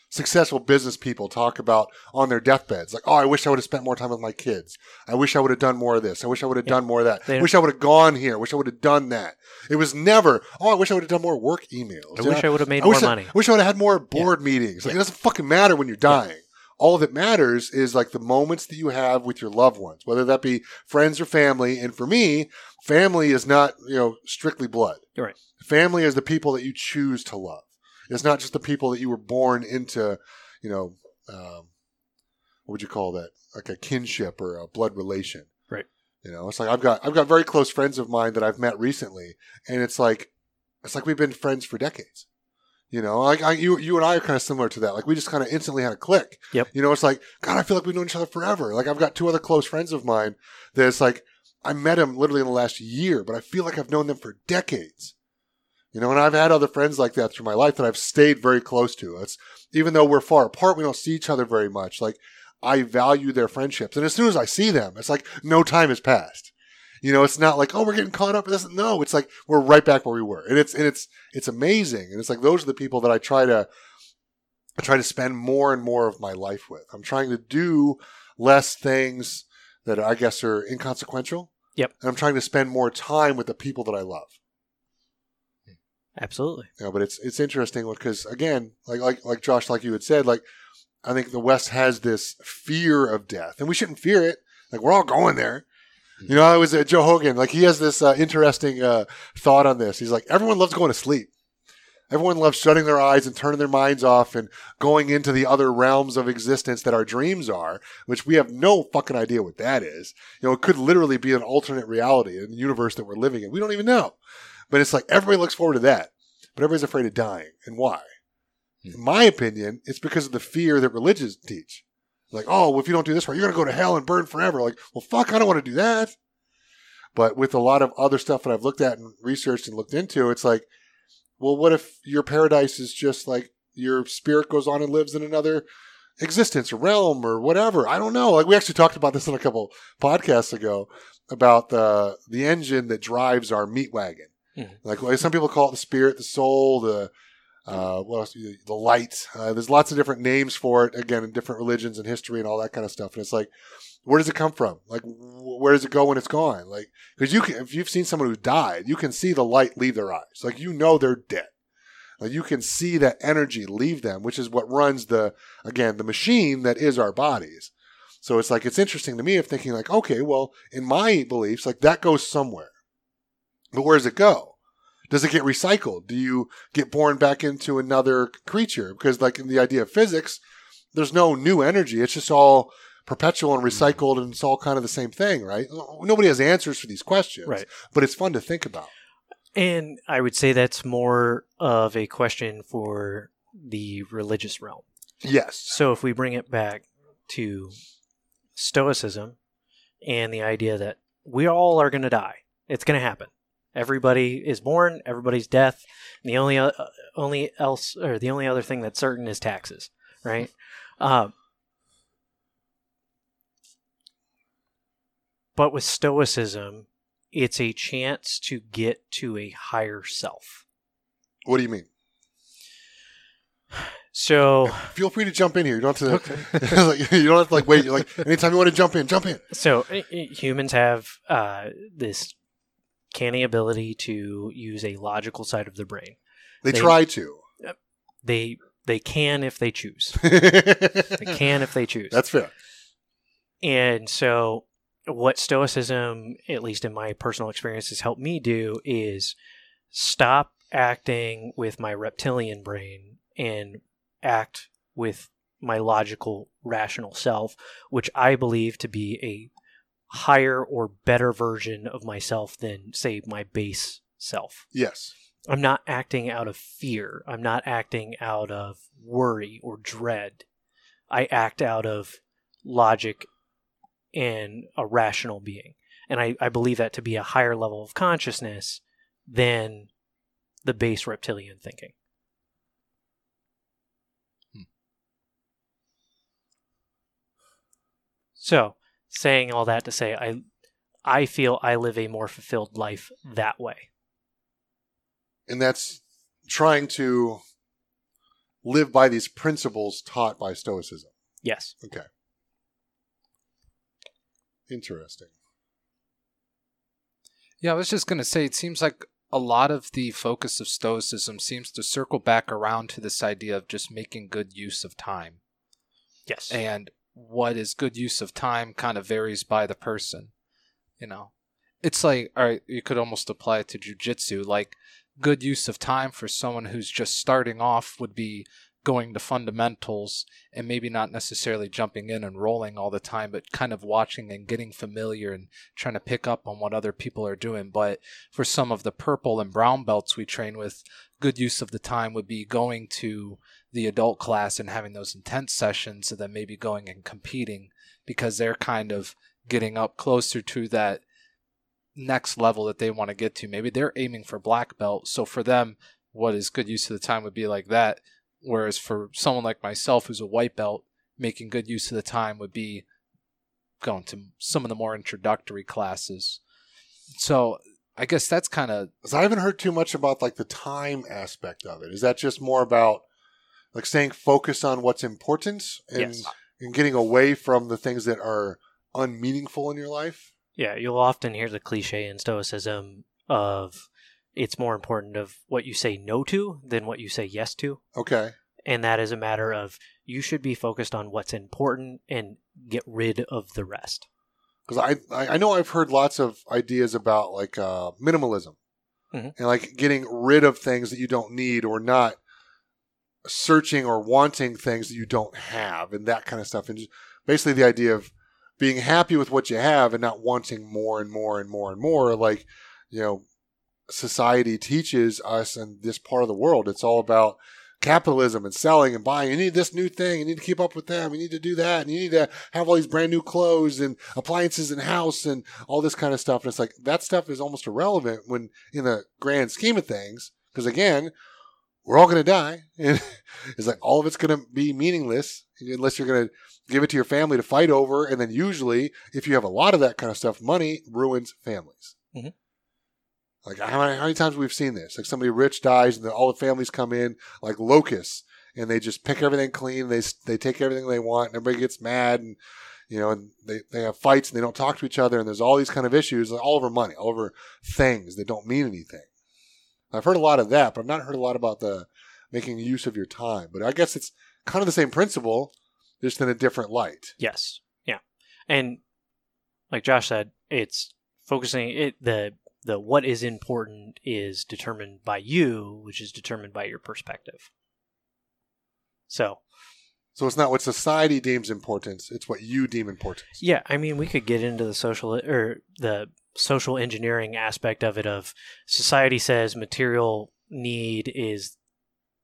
successful business people talk about on their deathbeds? Like, oh, I wish I would have spent more time with my kids. I wish I would have done more of this. I wish I would have Yeah. done more of that. I wish I would have gone here. I wish I would have done that. It was never. Oh, I wish I would have done more work emails. I wish? I would have made I more I, money. I wish I would have had more board meetings. Like Yeah. it doesn't fucking matter when you're dying. All that matters is like the moments that you have with your loved ones, whether that be friends or family. And for me, family is not you know strictly blood. You're right. Family is the people that you choose to love. It's not just the people that you were born into. You know, um, what would you call that? Like a kinship or a blood relation. Right. You know, it's like I've got I've got very close friends of mine that I've met recently, and it's like it's like we've been friends for decades. You know, like I, you, you and I are kind of similar to that. Like we just kind of instantly had a click. Yep. You know, it's like God, I feel like we've known each other forever. Like I've got two other close friends of mine that it's like I met them literally in the last year, but I feel like I've known them for decades. You know, and I've had other friends like that through my life that I've stayed very close to. It's even though we're far apart, we don't see each other very much. Like I value their friendships, and as soon as I see them, it's like no time has passed. You know, it's not like oh we're getting caught up in this. No, it's like we're right back where we were, and it's and it's it's amazing. And it's like those are the people that I try to I try to spend more and more of my life with. I'm trying to do less things that I guess are inconsequential. Yep. And I'm trying to spend more time with the people that I love. Absolutely. You know, but it's it's interesting because again, like like like Josh, like you had said, like I think the West has this fear of death, and we shouldn't fear it. Like we're all going there, You know, I was uh, Joe Rogan. Like he has this uh, interesting uh, thought on this. He's like, everyone loves going to sleep. Everyone loves shutting their eyes and turning their minds off and going into the other realms of existence that our dreams are, which we have no fucking idea what that is. You know, it could literally be an alternate reality in the universe that we're living in. We don't even know. But it's like everybody looks forward to that, but everybody's afraid of dying. And why? In my opinion, it's because of the fear that religions teach. Like, oh, well, if you don't do this right, you're going to go to hell and burn forever. Like, well, fuck, I don't want to do that. But with a lot of other stuff that I've looked at and researched and looked into, it's like, well, what if your paradise is just like your spirit goes on and lives in another existence or realm or whatever? I don't know. Like we actually talked about this in a couple podcasts ago about the the engine that drives our meat wagon. Mhm. Like some people call it the spirit, the soul, the uh, what else? The light. Uh, there's lots of different names for it. Again, in different religions and history and all that kind of stuff. And it's like, where does it come from? Like, wh- where does it go when it's gone? Like, because you can, if you've seen someone who died, you can see the light leave their eyes. Like, you know they're dead. Like, you can see that energy leave them, which is what runs the again the machine that is our bodies. So it's like it's interesting to me of thinking like, okay, well, in my beliefs, like that goes somewhere, but where does it go? Does it get recycled? Do you get born back into another creature? Because like in the idea of physics, there's no new energy. It's just all perpetual and mm-hmm. recycled, and it's all kind of the same thing, right? Nobody has answers for these questions, Right. But it's fun to think about. And I would say that's more of a question for the religious realm. Yes. So if we bring it back to Stoicism and the idea that we all are going to die, it's going to happen. Everybody is born, everybody's death. And the only uh, only else or the only other thing that's certain is taxes, right? Um, *laughs* but with Stoicism, it's a chance to get to a higher self. What do you mean? So Feel free to jump in here. You don't have to. *laughs* like, you don't have to like wait. You're like anytime you want to jump in, jump in. So i- i- humans have uh, this canny ability to use a logical side of the brain. They, They- try to. They they can if they choose. *laughs* They can if they choose. That's fair. And so what stoicism, at least in my personal experience, has helped me do is stop acting with my reptilian brain and act with my logical, rational self, which I believe to be a higher or better version of myself than, say, my base self. Yes. I'm not acting out of fear. I'm not acting out of worry or dread. I act out of logic and a rational being. And I, I believe that to be a higher level of consciousness than the base reptilian thinking. Hmm. So, saying all that to say, I, I feel I live a more fulfilled life hmm. that way. And that's trying to live by these principles taught by Stoicism. Yes. Okay. Interesting. Yeah, I was just going to say, it seems like a lot of the focus of Stoicism seems to circle back around to this idea of just making good use of time. Yes. And what is good use of time kind of varies by the person. You know, it's like, all right, you could almost apply it to jujitsu. Like, good use of time for someone who's just starting off would be going to fundamentals and maybe not necessarily jumping in and rolling all the time, but kind of watching and getting familiar and trying to pick up on what other people are doing. But for some of the purple and brown belts we train with, good use of the time would be going to the adult class and having those intense sessions and then maybe going and competing because they're kind of getting up closer to that next level that they want to get to. Maybe they're aiming for black belt. So for them, what is good use of the time would be like that. Whereas for someone like myself who's a white belt, making good use of the time would be going to some of the more introductory classes. So I guess that's kind of 'Cause I haven't heard too much about like the time aspect of it. Is that just more about like staying focused on what's important and Yes. and getting away from the things that are unmeaningful in your life? Yeah, you'll often hear the cliche in Stoicism of it's more important of what you say no to than what you say yes to. Okay. And that is a matter of you should be focused on what's important and get rid of the rest. because I, I know I've heard lots of ideas about like uh, minimalism Mhm. and like getting rid of things that you don't need or not searching or wanting things that you don't have and that kind of stuff and just basically the idea of being happy with what you have and not wanting more and more and more and more like you know society teaches us in this part of the world it's all about capitalism and selling and buying. You need this new thing. You need to keep up with them. You need to do that. And you need to have all these brand new clothes and appliances and house and all this kind of stuff. And it's like that stuff is almost irrelevant when in the grand scheme of things. Because again, we're all going to die. *laughs* And it's like all of it's going to be meaningless unless you're going to give it to your family to fight over. And then usually, if you have a lot of that kind of stuff, money ruins families. Mhm. Like how many, how many times we've seen this? Like somebody rich dies and then all the families come in like locusts and they just pick everything clean. They they take everything they want and everybody gets mad and you know and they, they have fights and they don't talk to each other and there's all these kind of issues all over money, all over things that don't mean anything. I've heard a lot of that, but I've not heard a lot about the making use of your time. But I guess it's kind of the same principle, just in a different light. Yes. Yeah. And like Josh said, it's focusing it the the what is important is determined by you, which is determined by your perspective. So, So it's not what society deems importance; it's what you deem importance. yeah, I mean, we could get into the social or the social engineering aspect of it of society says material need is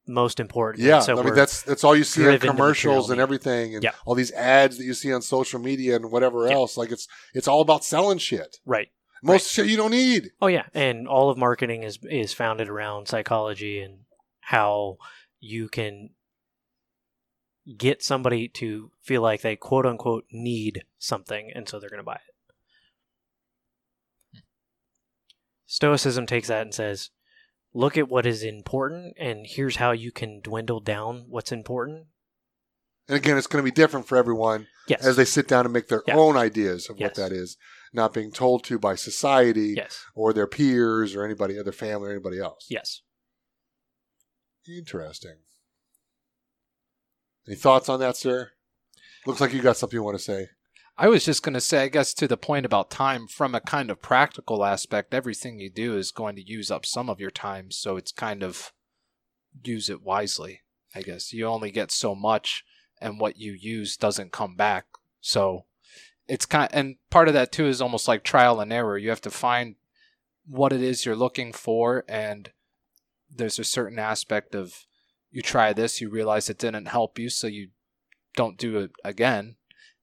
most important. Yeah, so I mean that's that's all you see in commercials and everything, and Yeah. all these ads that you see on social media and whatever Yeah. else. Like it's it's all about selling shit. right. Most shit you don't need. Oh yeah, and all of marketing is is founded around psychology and how you can get somebody to feel like they quote unquote need something and so they're going to buy it. Stoicism takes that and says, look at what is important and here's how you can dwindle down what's important. And again, it's going to be different for everyone Yes. as they sit down and make their Yeah. own ideas of what that is, not being told to by society yes. or their peers or anybody, other family or anybody else. Yes. Interesting. Any thoughts on that, sir? Looks like you got something you want to say. I was just going to say, I guess, to the point about time, from a kind of practical aspect, everything you do is going to use up some of your time. So it's kind of use it wisely, I guess. You only get so much, and what you use doesn't come back. So it's kind of, and part of that too is almost like trial and error. You have to find what it is you're looking for, and there's a certain aspect of you try this, you realize it didn't help you, so you don't do it again.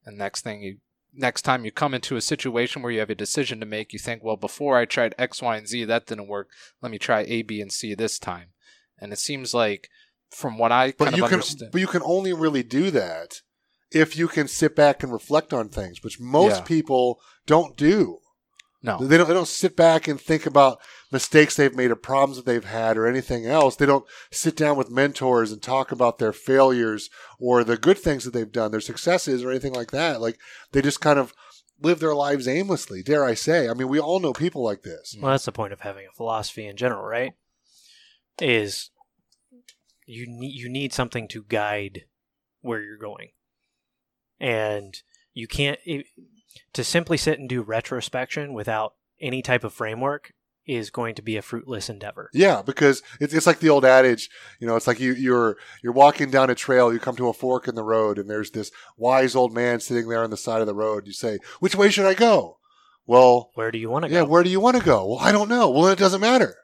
And next thing you next time you come into a situation where you have a decision to make, you think, well, before I tried X, Y, and Z, that didn't work. Let me try A, B, and C this time. And it seems like, from what I But kind you of can, understand, but you can only really do that if you can sit back and reflect on things, which most Yeah. people don't do. no, They don't. They don't sit back and think about mistakes they've made or problems that they've had or anything else. They don't sit down with mentors and talk about their failures or the good things that they've done, their successes or anything like that. Like they just kind of live their lives aimlessly. Dare I say? I mean, we all know people like this. Well, that's the point of having a philosophy in general, right? Is you need you need something to guide where you're going, and you can't it, to simply sit and do retrospection without any type of framework is going to be a fruitless endeavor. Yeah, because it's, it's like the old adage, you know, it's like you, you're you're walking down a trail, you come to a fork in the road, and there's this wise old man sitting there on the side of the road. You say, "Which way should I go?" Well, Where do you want to yeah, go? Yeah, where do you want to go? Well, I don't know. Well, it doesn't matter.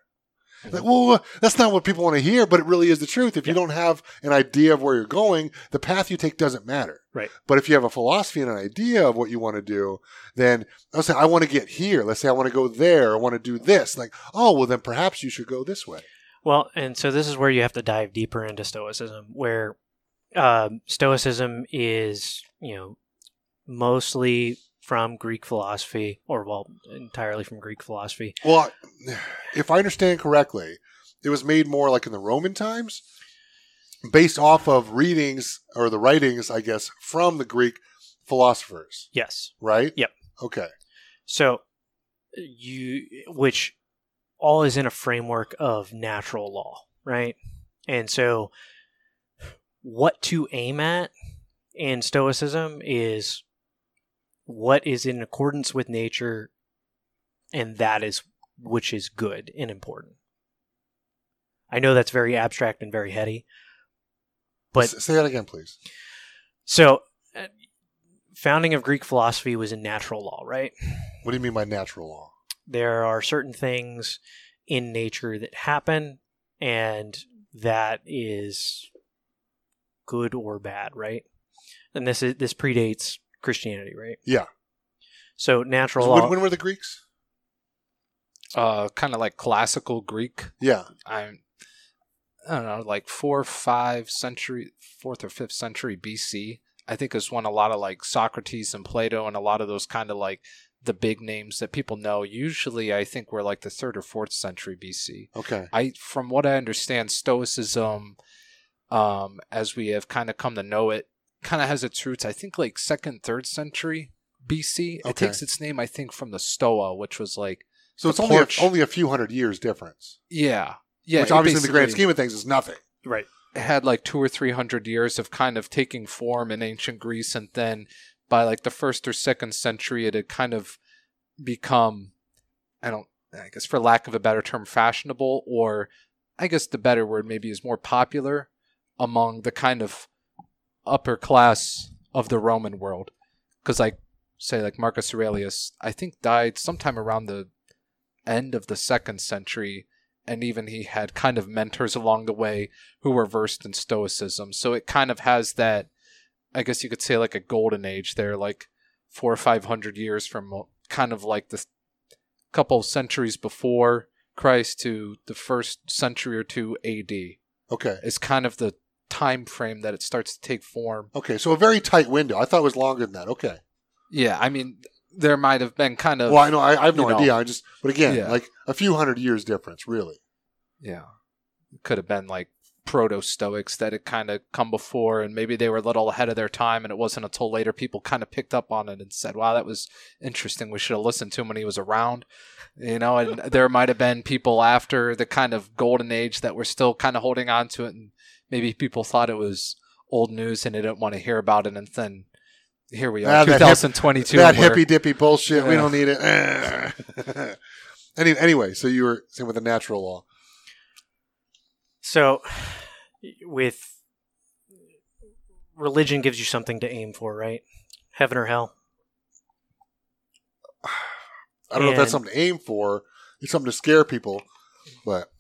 Like, well, that's not what people want to hear, but it really is the truth. If you don't have an idea of where you're going, the path you take doesn't matter. Right. But if you have a philosophy and an idea of what you want to do, then I'll say, I want to get here. Let's say I want to go there. I want to do this. Like, oh, well, then perhaps you should go this way. Well, and so this is where you have to dive deeper into Stoicism, where um, Stoicism is, you know, mostly from Greek philosophy, or well, entirely from Greek philosophy. Well, if I understand correctly, it was made more like in the Roman times, based off of readings or the writings, I guess, from the Greek philosophers, Yes. right? Yep. Okay. So you, which all is in a framework of natural law, right? And so what to aim at in Stoicism is what is in accordance with nature, and that is which is good and important. I know that's very abstract and very heady, but say that again, please. so uh, founding of Greek philosophy was in natural law, right? What do you mean by natural law? there are certain things in nature that happen and that is good or bad right and this is this predates christianity right Yeah. so natural So law when, when were the Greeks? Uh, kind of like classical Greek. Yeah. I'm, I don't know, like four, five century, fourth or fifth century BC. I think is when a lot of like Socrates and Plato and a lot of those kind of like the big names that people know. Usually, I think we're like the third or fourth century BC. Okay. I, from what I understand, Stoicism, um, as we have kind of come to know it, kind of has its roots. I think like second, third century BC. It takes its name, I think, from the Stoa, which was like So it's only a, only a few hundred years difference. yeah, yeah. which obviously in the grand scheme of things is nothing. right It had like two or three hundred years of kind of taking form in ancient Greece, and then by like the first or second century, it had kind of become, I don't, I guess for lack of a better term, fashionable, or I guess the better word maybe is more popular among the kind of upper class of the Roman world. Because like say like Marcus Aurelius, I think died sometime around the end of the second century and even he had kind of mentors along the way who were versed in stoicism so it kind of has that i guess you could say like a golden age there like four or five hundred years from uh, kind of like the couple centuries before christ to the first century or two ad Okay. is kind of the time frame that it starts to take form Okay. So a very tight window. I thought it was longer than that. Okay. yeah i mean there might have been kind of Well, I know. I, I have no you know. idea. I just, but again, Yeah. like a few hundred years difference, really. Yeah. Could have been like proto Stoics that had kind of come before, and maybe they were a little ahead of their time, and it wasn't until later people kind of picked up on it and said, wow, that was interesting. We should have listened to him when he was around. You know, and *laughs* there might have been people after the kind of golden age that were still kind of holding on to it, and maybe people thought it was old news and they didn't want to hear about it, and then here we are, Ah, that hip- 2022. that hippy dippy bullshit. We don't need it. Eh. *laughs* Any, anyway, so you were saying with the natural law. so with religion gives you something to aim for right heaven or hell I don't know if that's something to aim for. It's something to scare people, but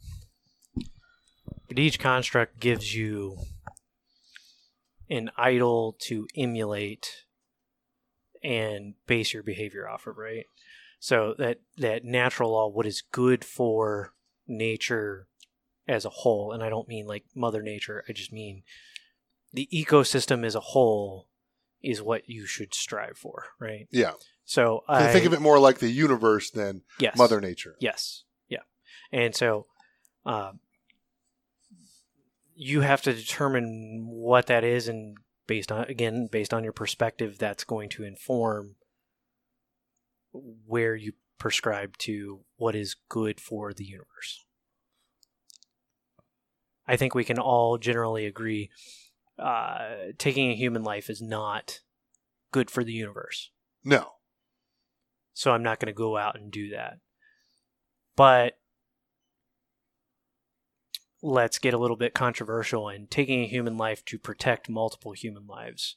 but each construct gives you an idol to emulate and base your behavior off of right so that that natural law what is good for nature as a whole and i don't mean like mother nature i just mean the ecosystem as a whole is what you should strive for right yeah. so I think of it more like the universe than yes Mother Nature. Yes. Yeah. And so um, you have to determine what that is and based on again based on your perspective that's going to inform where you prescribe to what is good for the universe. I think we can all generally agree uh, taking a human life is not good for the universe. No. So I'm not going to go out and do that. But let's get a little bit controversial and taking a human life to protect multiple human lives.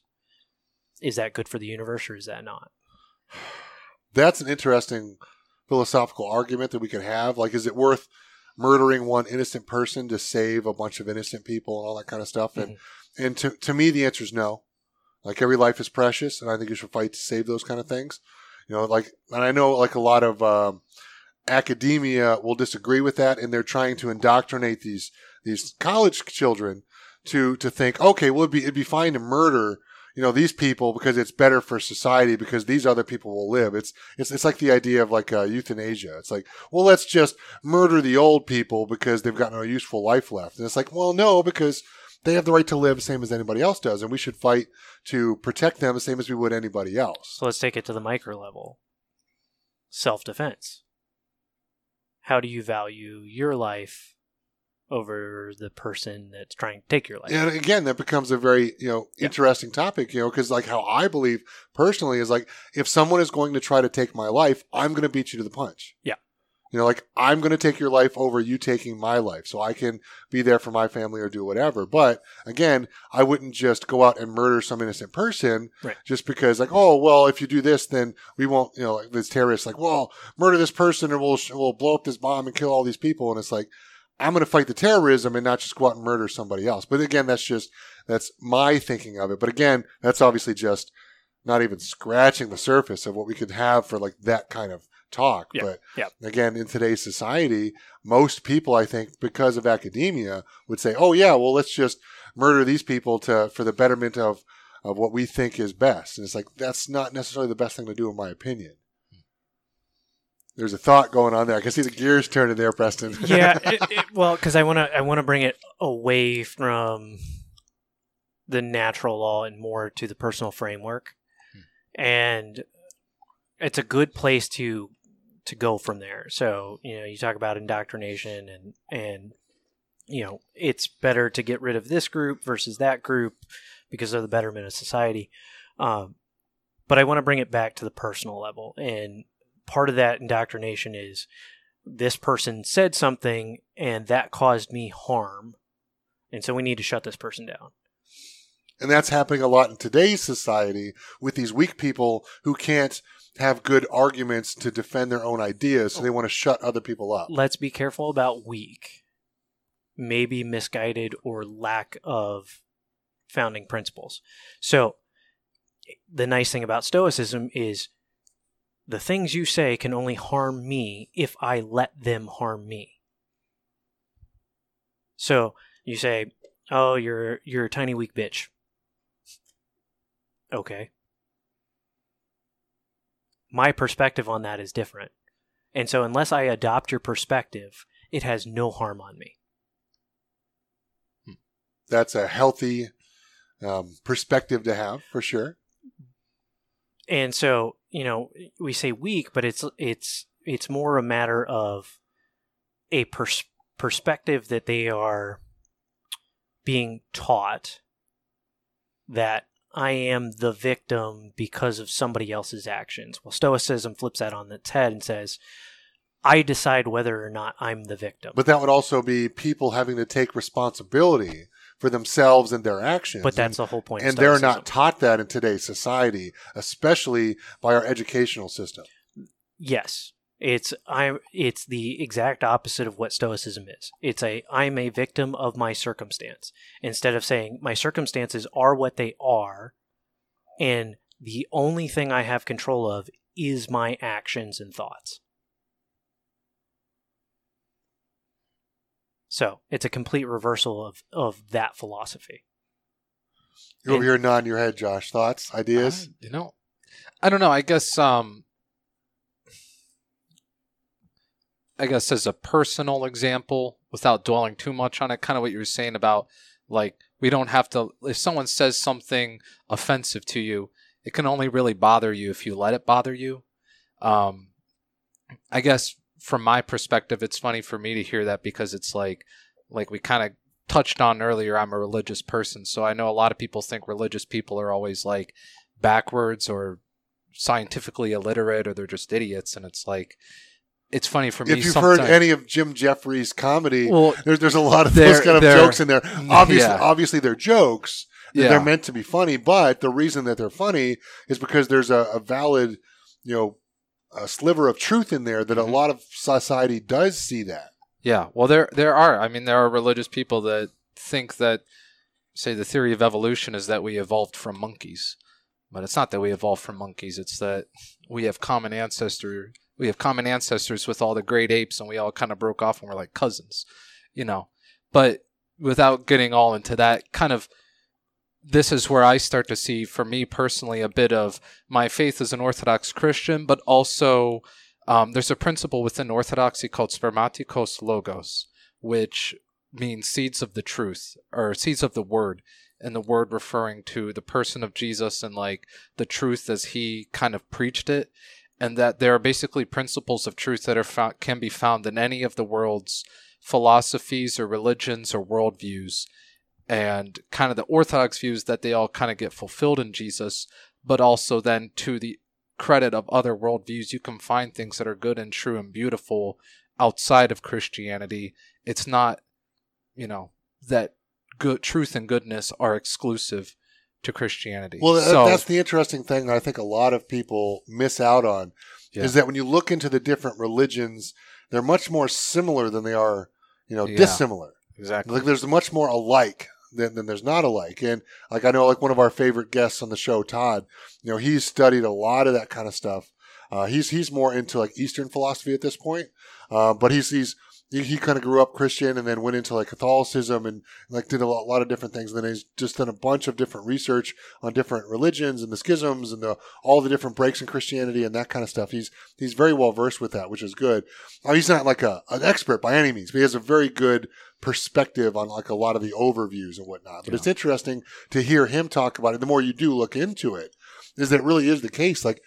Is that good for the universe or is that not? That's an interesting philosophical argument that we could have. Like, is it worth murdering one innocent person to save a bunch of innocent people and all that kind of stuff? And and to to me, the answer is no. Like every life is precious, and I think you should fight to save those kind of things. You know, like, and I know like a lot of um, academia will disagree with that, and they're trying to indoctrinate these these college children to to think, okay, well, it'd be it'd be fine to murder you know these people because it's better for society because these other people will live. It's it's it's like the idea of like uh, euthanasia. It's like, well, let's just murder the old people because they've got no useful life left. And it's like, well, no, because they have the right to live the same as anybody else does, and we should fight to protect them the same as we would anybody else. So let's take it to the micro level. Self defense. How do you value your life over the person that's trying to take your life. And again, that becomes a very you know Yeah. interesting topic, you know, because like how I believe personally is like if someone is going to try to take my life, I'm going to beat you to the punch. Yeah. You know, like I'm going to take your life over you taking my life, so I can be there for my family or do whatever. But again, I wouldn't just go out and murder some innocent person Right. just because, like, oh well, if you do this, then we won't. You know, like this terrorist, like, well, murder this person, or we'll we'll blow up this bomb and kill all these people, and it's like. I'm going to fight the terrorism and not just go out and murder somebody else. But again, that's just that's my thinking of it. But again, that's obviously just not even scratching the surface of what we could have for like that kind of talk. Yeah, But yeah. again, in today's society, most people, I think, because of academia, would say, "Oh yeah, well, let's just murder these people to for the betterment of of what we think is best." And it's like that's not necessarily the best thing to do, in my opinion. There's a thought going on there. I can see the gears turning there, Preston. yeah, it, *laughs* it, well, because I want to I want to bring it away from the natural law and more to the personal framework, hmm. and it's a good place to to go from there. So you know, you talk about indoctrination and and you know, it's better to get rid of this group versus that group because of the betterment of society. Um, but I want to bring it back to the personal level, and part of that indoctrination is this person said something and that caused me harm. And so we need to shut this person down. And that's happening a lot in today's society with these weak people who can't have good arguments to defend their own ideas, so they want to shut other people up. Let's be careful about weak, maybe misguided or lack of founding principles. So the nice thing about Stoicism is the things you say can only harm me if I let them harm me. So you say, "Oh, you're you're a tiny weak bitch." Okay. My perspective on that is different. And so unless I adopt your perspective, it has no harm on me. That's a healthy um, perspective to have for sure. and so you know we say weak but it's it's it's more a matter of a pers- perspective that they are being taught that I am the victim because of somebody else's actions. Well, Stoicism flips that on its head and says, I decide whether or not I'm the victim. But that would also be people having to take responsibility for themselves and their actions. But that's and, the whole point. of and they're not taught that in today's society, especially by our educational system. Yes. It's I it's the exact opposite of what stoicism is. It's a I'm a victim of my circumstance instead of saying my circumstances are what they are and the only thing I have control of is my actions and thoughts. So, it's a complete reversal of of that philosophy. You're over And- here nodding your head, Josh. Thoughts, ideas? Uh, you know, I don't know. I guess um, I guess as a personal example, without dwelling too much on it, kind of what you were saying about like we don't have to. If someone says something offensive to you, it can only really bother you if you let it bother you. Um, I guess from my perspective, it's funny for me to hear that because it's like, like we kind of touched on earlier. I'm a religious person, so I know a lot of people think religious people are always like backwards or scientifically illiterate or they're just idiots, and it's like, it's funny for me. if you've sometimes- heard any of Jim Jefferies' comedy, well, there's there's a lot of those kind of jokes in there. Obviously, yeah. obviously they're jokes. yeah, They're meant to be funny, but the reason that they're funny is because there's a, a valid, you know, a sliver of truth in there that Mhm. a lot of society does see that. Yeah, well, there there are. I mean, there are religious people that think that, say, the theory of evolution is that we evolved from monkeys, but it's not that we evolved from monkeys. It's that we have common ancestor. We have common ancestors with all the great apes, and we all kind of broke off and we're like cousins, you know. But without getting all into that, kind of, this is where I start to see, for me personally, a bit of my faith as an Orthodox Christian, but also um, there's a principle within Orthodoxy called spermatikos logos, which means seeds of the truth or seeds of the word, and the word referring to the person of Jesus and like the truth as he kind of preached it, and that there are basically principles of truth that are found, can be found in any of the world's philosophies or religions or worldviews and kind of the orthodox views that they all kind of get fulfilled in Jesus, but also then to the credit of other worldviews, you can find things that are good and true and beautiful outside of Christianity. It's not, you know, that good truth and goodness are exclusive to Christianity. Well, so, that's the interesting thing that I think a lot of people miss out on Yeah. is that when you look into the different religions, they're much more similar than they are, you know, Yeah. dissimilar. exactly. Like there's much more alike than, than there's not alike. And like I know, like one of our favorite guests on the show, Todd, you know, he's studied a lot of that kind of stuff. Uh, he's he's more into like Eastern philosophy at this point, uh, but he's he's he, he kind of grew up Christian and then went into like Catholicism and like did a lot, lot of different things. And then he's just done a bunch of different research on different religions and the schisms and the, all the different breaks in Christianity and that kind of stuff. He's he's very well versed with that, which is good. Now, he's not like a an expert by any means, but he has a very good perspective on like a lot of the overviews and whatnot. But it's interesting to hear him talk about it. The more you do look into it, is that it really is the case. Like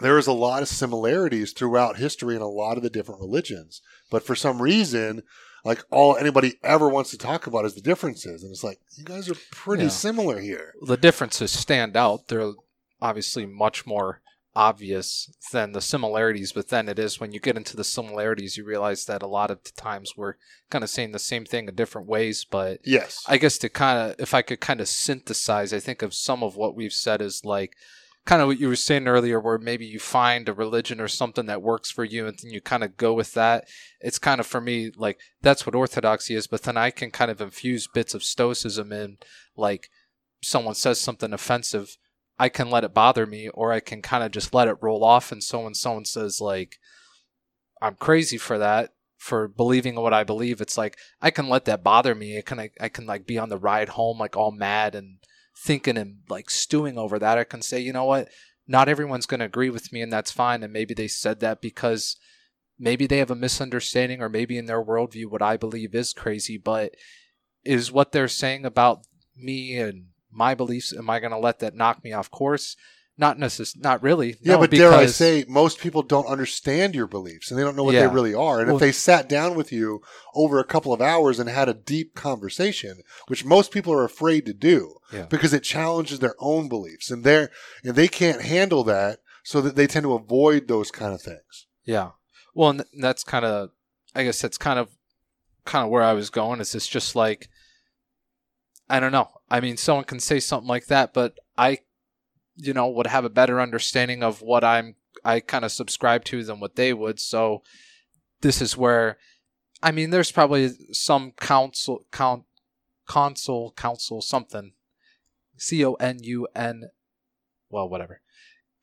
there is a lot of similarities throughout history in a lot of the different religions, but for some reason, like all anybody ever wants to talk about is the differences, and it's like you guys are pretty Yeah. similar here. the differences stand out. They're obviously much more obvious than the similarities, but then it is when you get into the similarities, you realize that a lot of the times we're kind of saying the same thing in different ways. But Yes, I guess to kind of, if I could kind of synthesize, I think of some of what we've said is like, kind of what you were saying earlier, where maybe you find a religion or something that works for you and then you kind of go with that. It's kind of for me, like, that's what orthodoxy is, but then I can kind of infuse bits of stoicism in, like, someone says something offensive. I can let it bother me, or I can kind of just let it roll off. And so when someone says, like, I'm crazy for that, for believing what I believe, it's like, I can let that bother me. I can, I, I can, like, be on the ride home, like, all mad and thinking and, like, stewing over that. I can say, you know what? Not everyone's going to agree with me, and that's fine. And maybe they said that because maybe they have a misunderstanding, or maybe in their worldview, what I believe is crazy, but is what they're saying about me and my beliefs am i going to let that knock me off course not necess- not really yeah, No, but dare I say, most people don't understand your beliefs and they don't know what Yeah. they really are. And Well- if they sat down with you over a couple of hours and had a deep conversation, which most people are afraid to do, Yeah. because it challenges their own beliefs, and they and they can't handle that, so that they tend to avoid those kind of things. yeah well and that's kind of i guess that's kind of kind of where i was going is it's just like i don't know i mean someone can say something like that but i you know would have a better understanding of what i'm i kind of subscribe to than what they would. So this is where i mean there's probably some council count consul council something. C-o-n-u-n well whatever.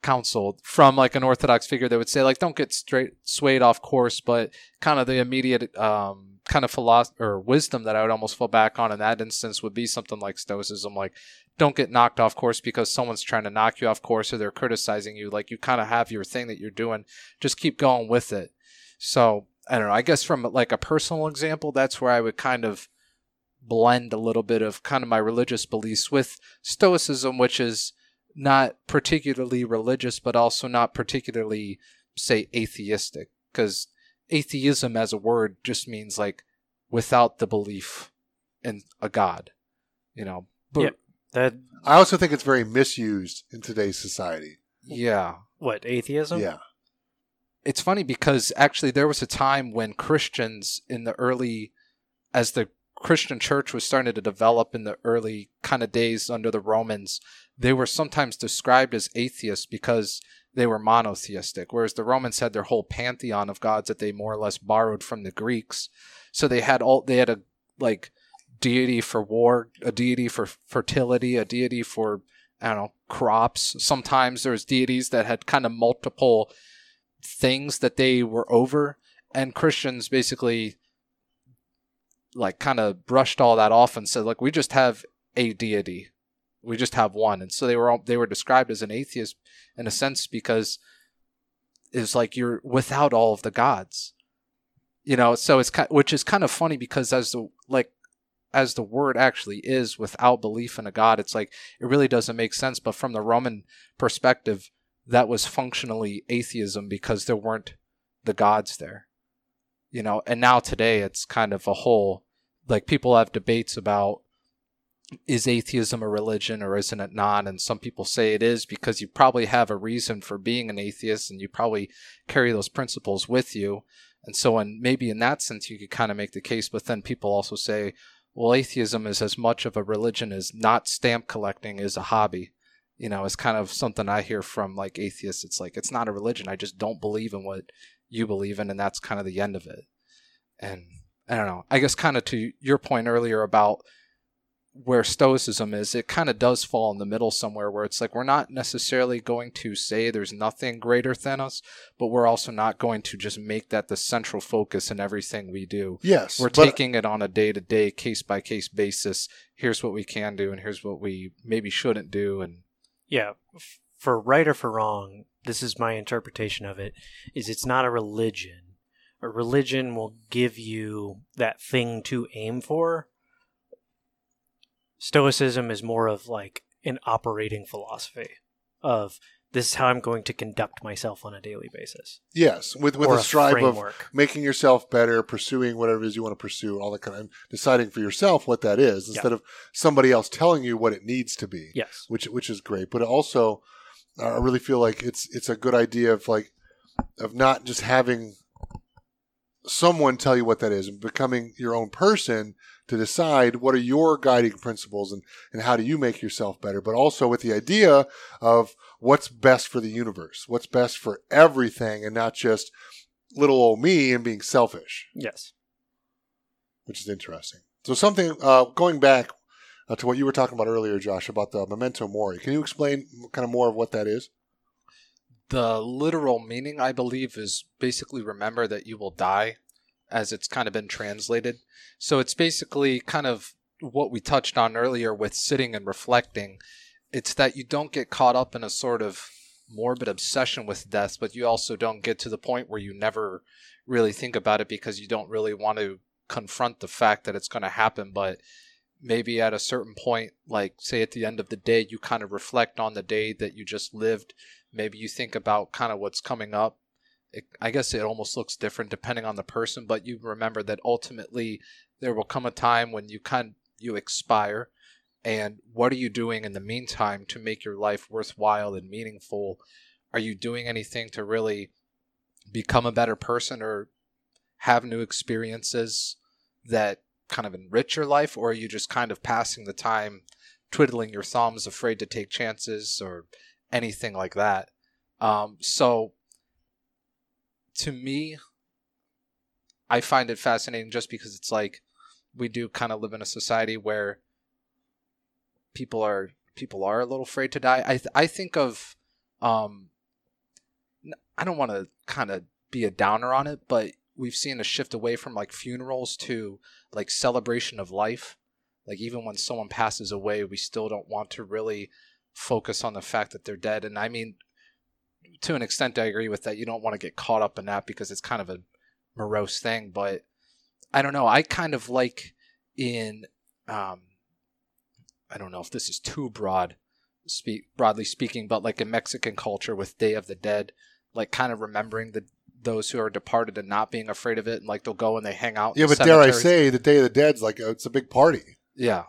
Counsel from like an orthodox figure that would say like don't get straight swayed off course but kind of the immediate um kind of philosophy or wisdom that i would almost fall back on in that instance would be something like stoicism like don't get knocked off course because someone's trying to knock you off course or they're criticizing you like you kind of have your thing that you're doing just keep going with it so i don't know i guess from like a personal example that's where i would kind of blend a little bit of kind of my religious beliefs with stoicism which is not particularly religious, but also not particularly, say, atheistic. Because atheism as a word just means like without the belief in a God, you know. But. That I also think it's very misused in today's society. yeah. what atheism? Yeah, It's funny because actually there was a time when Christians in the early, as the Christian church was starting to develop in the early kind of days under the Romans, they were sometimes described as atheists because they were monotheistic, whereas the Romans had their whole pantheon of gods that they more or less borrowed from the Greeks. So they had all they had a like deity for war, a deity for fertility, a deity for I don't know crops. Sometimes there was deities that had kind of multiple things that they were over, and Christians basically like kind of brushed all that off and said like we just have a deity. We just have one. And so they were all, they were described as an atheist in a sense because it's like you're without all of the gods. You know so it's kind which is kind of funny because as the like as the word actually is without belief in a god it's like it really doesn't make sense but from the roman perspective that was functionally atheism because there weren't the gods there you know, and now today it's kind of a whole like people have debates about is atheism a religion or isn't it not? And some people say it is because you probably have a reason for being an atheist and you probably carry those principles with you. And so, and maybe in that sense, you could kind of make the case. But then people also say, well, atheism is as much of a religion as not stamp collecting is a hobby. You know, it's kind of something I hear from like atheists. It's like, it's not a religion. I just don't believe in what you believe in. And that's kind of the end of it. And I don't know. I guess kind of to your point earlier about where stoicism is it kind of does fall in the middle somewhere where it's like we're not necessarily going to say there's nothing greater than us but we're also not going to just make that the central focus in everything we do Yes, we're taking it on a day-to-day case-by-case basis here's what we can do and here's what we maybe shouldn't do and Yeah, for right or for wrong, this is my interpretation of it. Is it's not a religion. A religion will give you that thing to aim for. Stoicism is more of like an operating philosophy of this is how I'm going to conduct myself on a daily basis. Yes, with with or a strive of making yourself better, pursuing whatever it is you want to pursue, all that kind of deciding for yourself what that is Yeah. instead of somebody else telling you what it needs to be. Yes. which which is great. But also, I really feel like it's it's a good idea of like of not just having someone tell you what that is and becoming your own person to decide what are your guiding principles and, and how do you make yourself better, but also with the idea of what's best for the universe, what's best for everything and not just little old me and being selfish, Yes. which is interesting. So something uh, going back uh, to what you were talking about earlier, Josh, about the memento mori. Can you explain kind of more of what that is? the literal meaning i believe is basically remember that you will die as it's kind of been translated. So it's basically kind of what we touched on earlier with sitting and reflecting. It's that you don't get caught up in a sort of morbid obsession with death but you also don't get to the point where you never really think about it because you don't really want to confront the fact that it's going to happen. But maybe at a certain point like say at the end of the day you kind of reflect on the day that you just lived. Maybe you think about kind of what's coming up it, i guess it almost looks different depending on the person but you remember that ultimately there will come a time when you kind you expire. And what are you doing in the meantime to make your life worthwhile and meaningful? Are you doing anything to really become a better person or have new experiences that kind of enrich your life? Or are you just kind of passing the time twiddling your thumbs afraid to take chances or anything like that? Um, so to me i find it fascinating just because it's like we do kind of live in a society where people are people are a little afraid to die. I th- i think of um I don't want to kind of be a downer on it but we've seen a shift away from like funerals to like celebration of life. Like even when someone passes away we still don't want to really focus on the fact that they're dead. And i mean to an extent i agree with that. You don't want to get caught up in that because it's kind of a morose thing but i don't know. I kind of like in um i don't know if this is too broad speak broadly speaking but like in mexican culture with day of the dead like kind of remembering the those who are departed and not being afraid of it and like they'll go and they hang out Yeah, but dare I say, the Day of the Dead's like a, it's a big party. yeah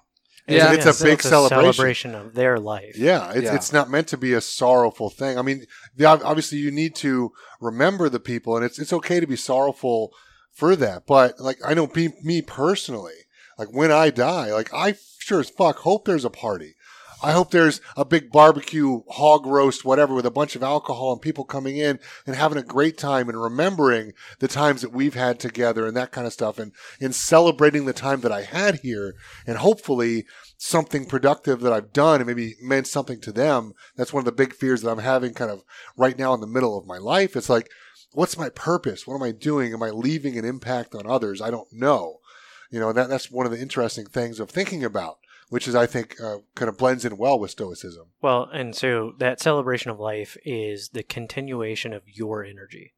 Yeah, yeah it's a big celebration. celebration of their life. Yeah, it's Yeah. it's not meant to be a sorrowful thing. I mean, the, obviously you need to remember the people, and it's it's okay to be sorrowful for that. But like I know me, me personally, like when I die, like I sure as fuck hope there's a party. I hope there's a big barbecue, hog roast, whatever, with a bunch of alcohol and people coming in and having a great time and remembering the times that we've had together and that kind of stuff and, and celebrating the time that I had here and hopefully something productive that I've done and maybe meant something to them. That's one of the big fears that I'm having kind of right now in the middle of my life. It's like, what's my purpose? What am I doing? Am I leaving an impact on others? I don't know. You know, that, that's one of the interesting things of thinking about, which is, I think, uh, kind of blends in well with Stoicism. Well, and so that celebration of life is the continuation of your energy.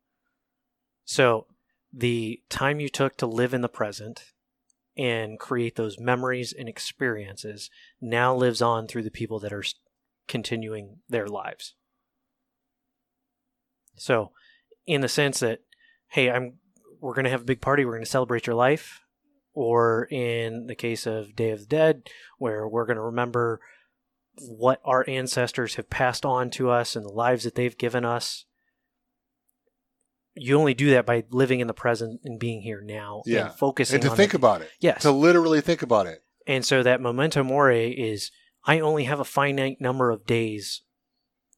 So the time you took to live in the present and create those memories and experiences now lives on through the people that are continuing their lives. So, in the sense that, hey, I'm we're going to have a big party. We're going to celebrate your life. Or in the case of Day of the Dead, where we're going to remember what our ancestors have passed on to us and the lives that they've given us. You only do that by living in the present and being here now Yeah. and focusing and to think it. about it, Yes. to literally think about it. And so that memento mori is I only have a finite number of days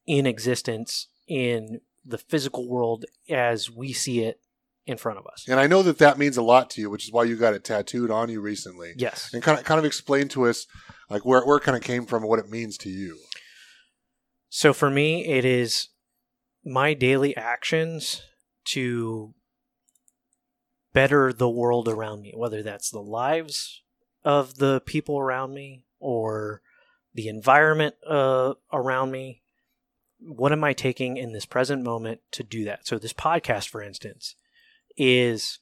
in existence in the physical world as we see it in front of us. And I know that that means a lot to you, which is why you got it tattooed on you recently. Yes. And kind of kind of explain to us like where where it kind of came from and what it means to you. So for me, it is my daily actions to better the world around me, whether that's the lives of the people around me or the environment uh, around me. What am I taking in this present moment to do that? So, this podcast, for instance, is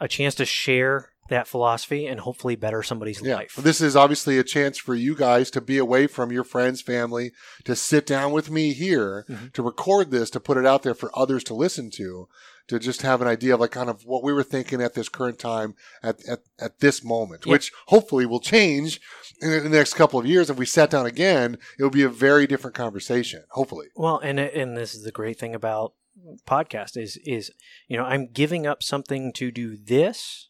a chance to share that philosophy and hopefully better somebody's Yeah. life. This is obviously a chance for you guys to be away from your friends, family, to sit down with me here, Mhm. to record this, to put it out there for others to listen to, to just have an idea of like kind of what we were thinking at this current time at, at, at this moment, Yeah. which hopefully will change in the next couple of years. If we sat down again, it will be a very different conversation, hopefully. Well, and and this is the great thing about podcast is is you know I'm giving up something to do this,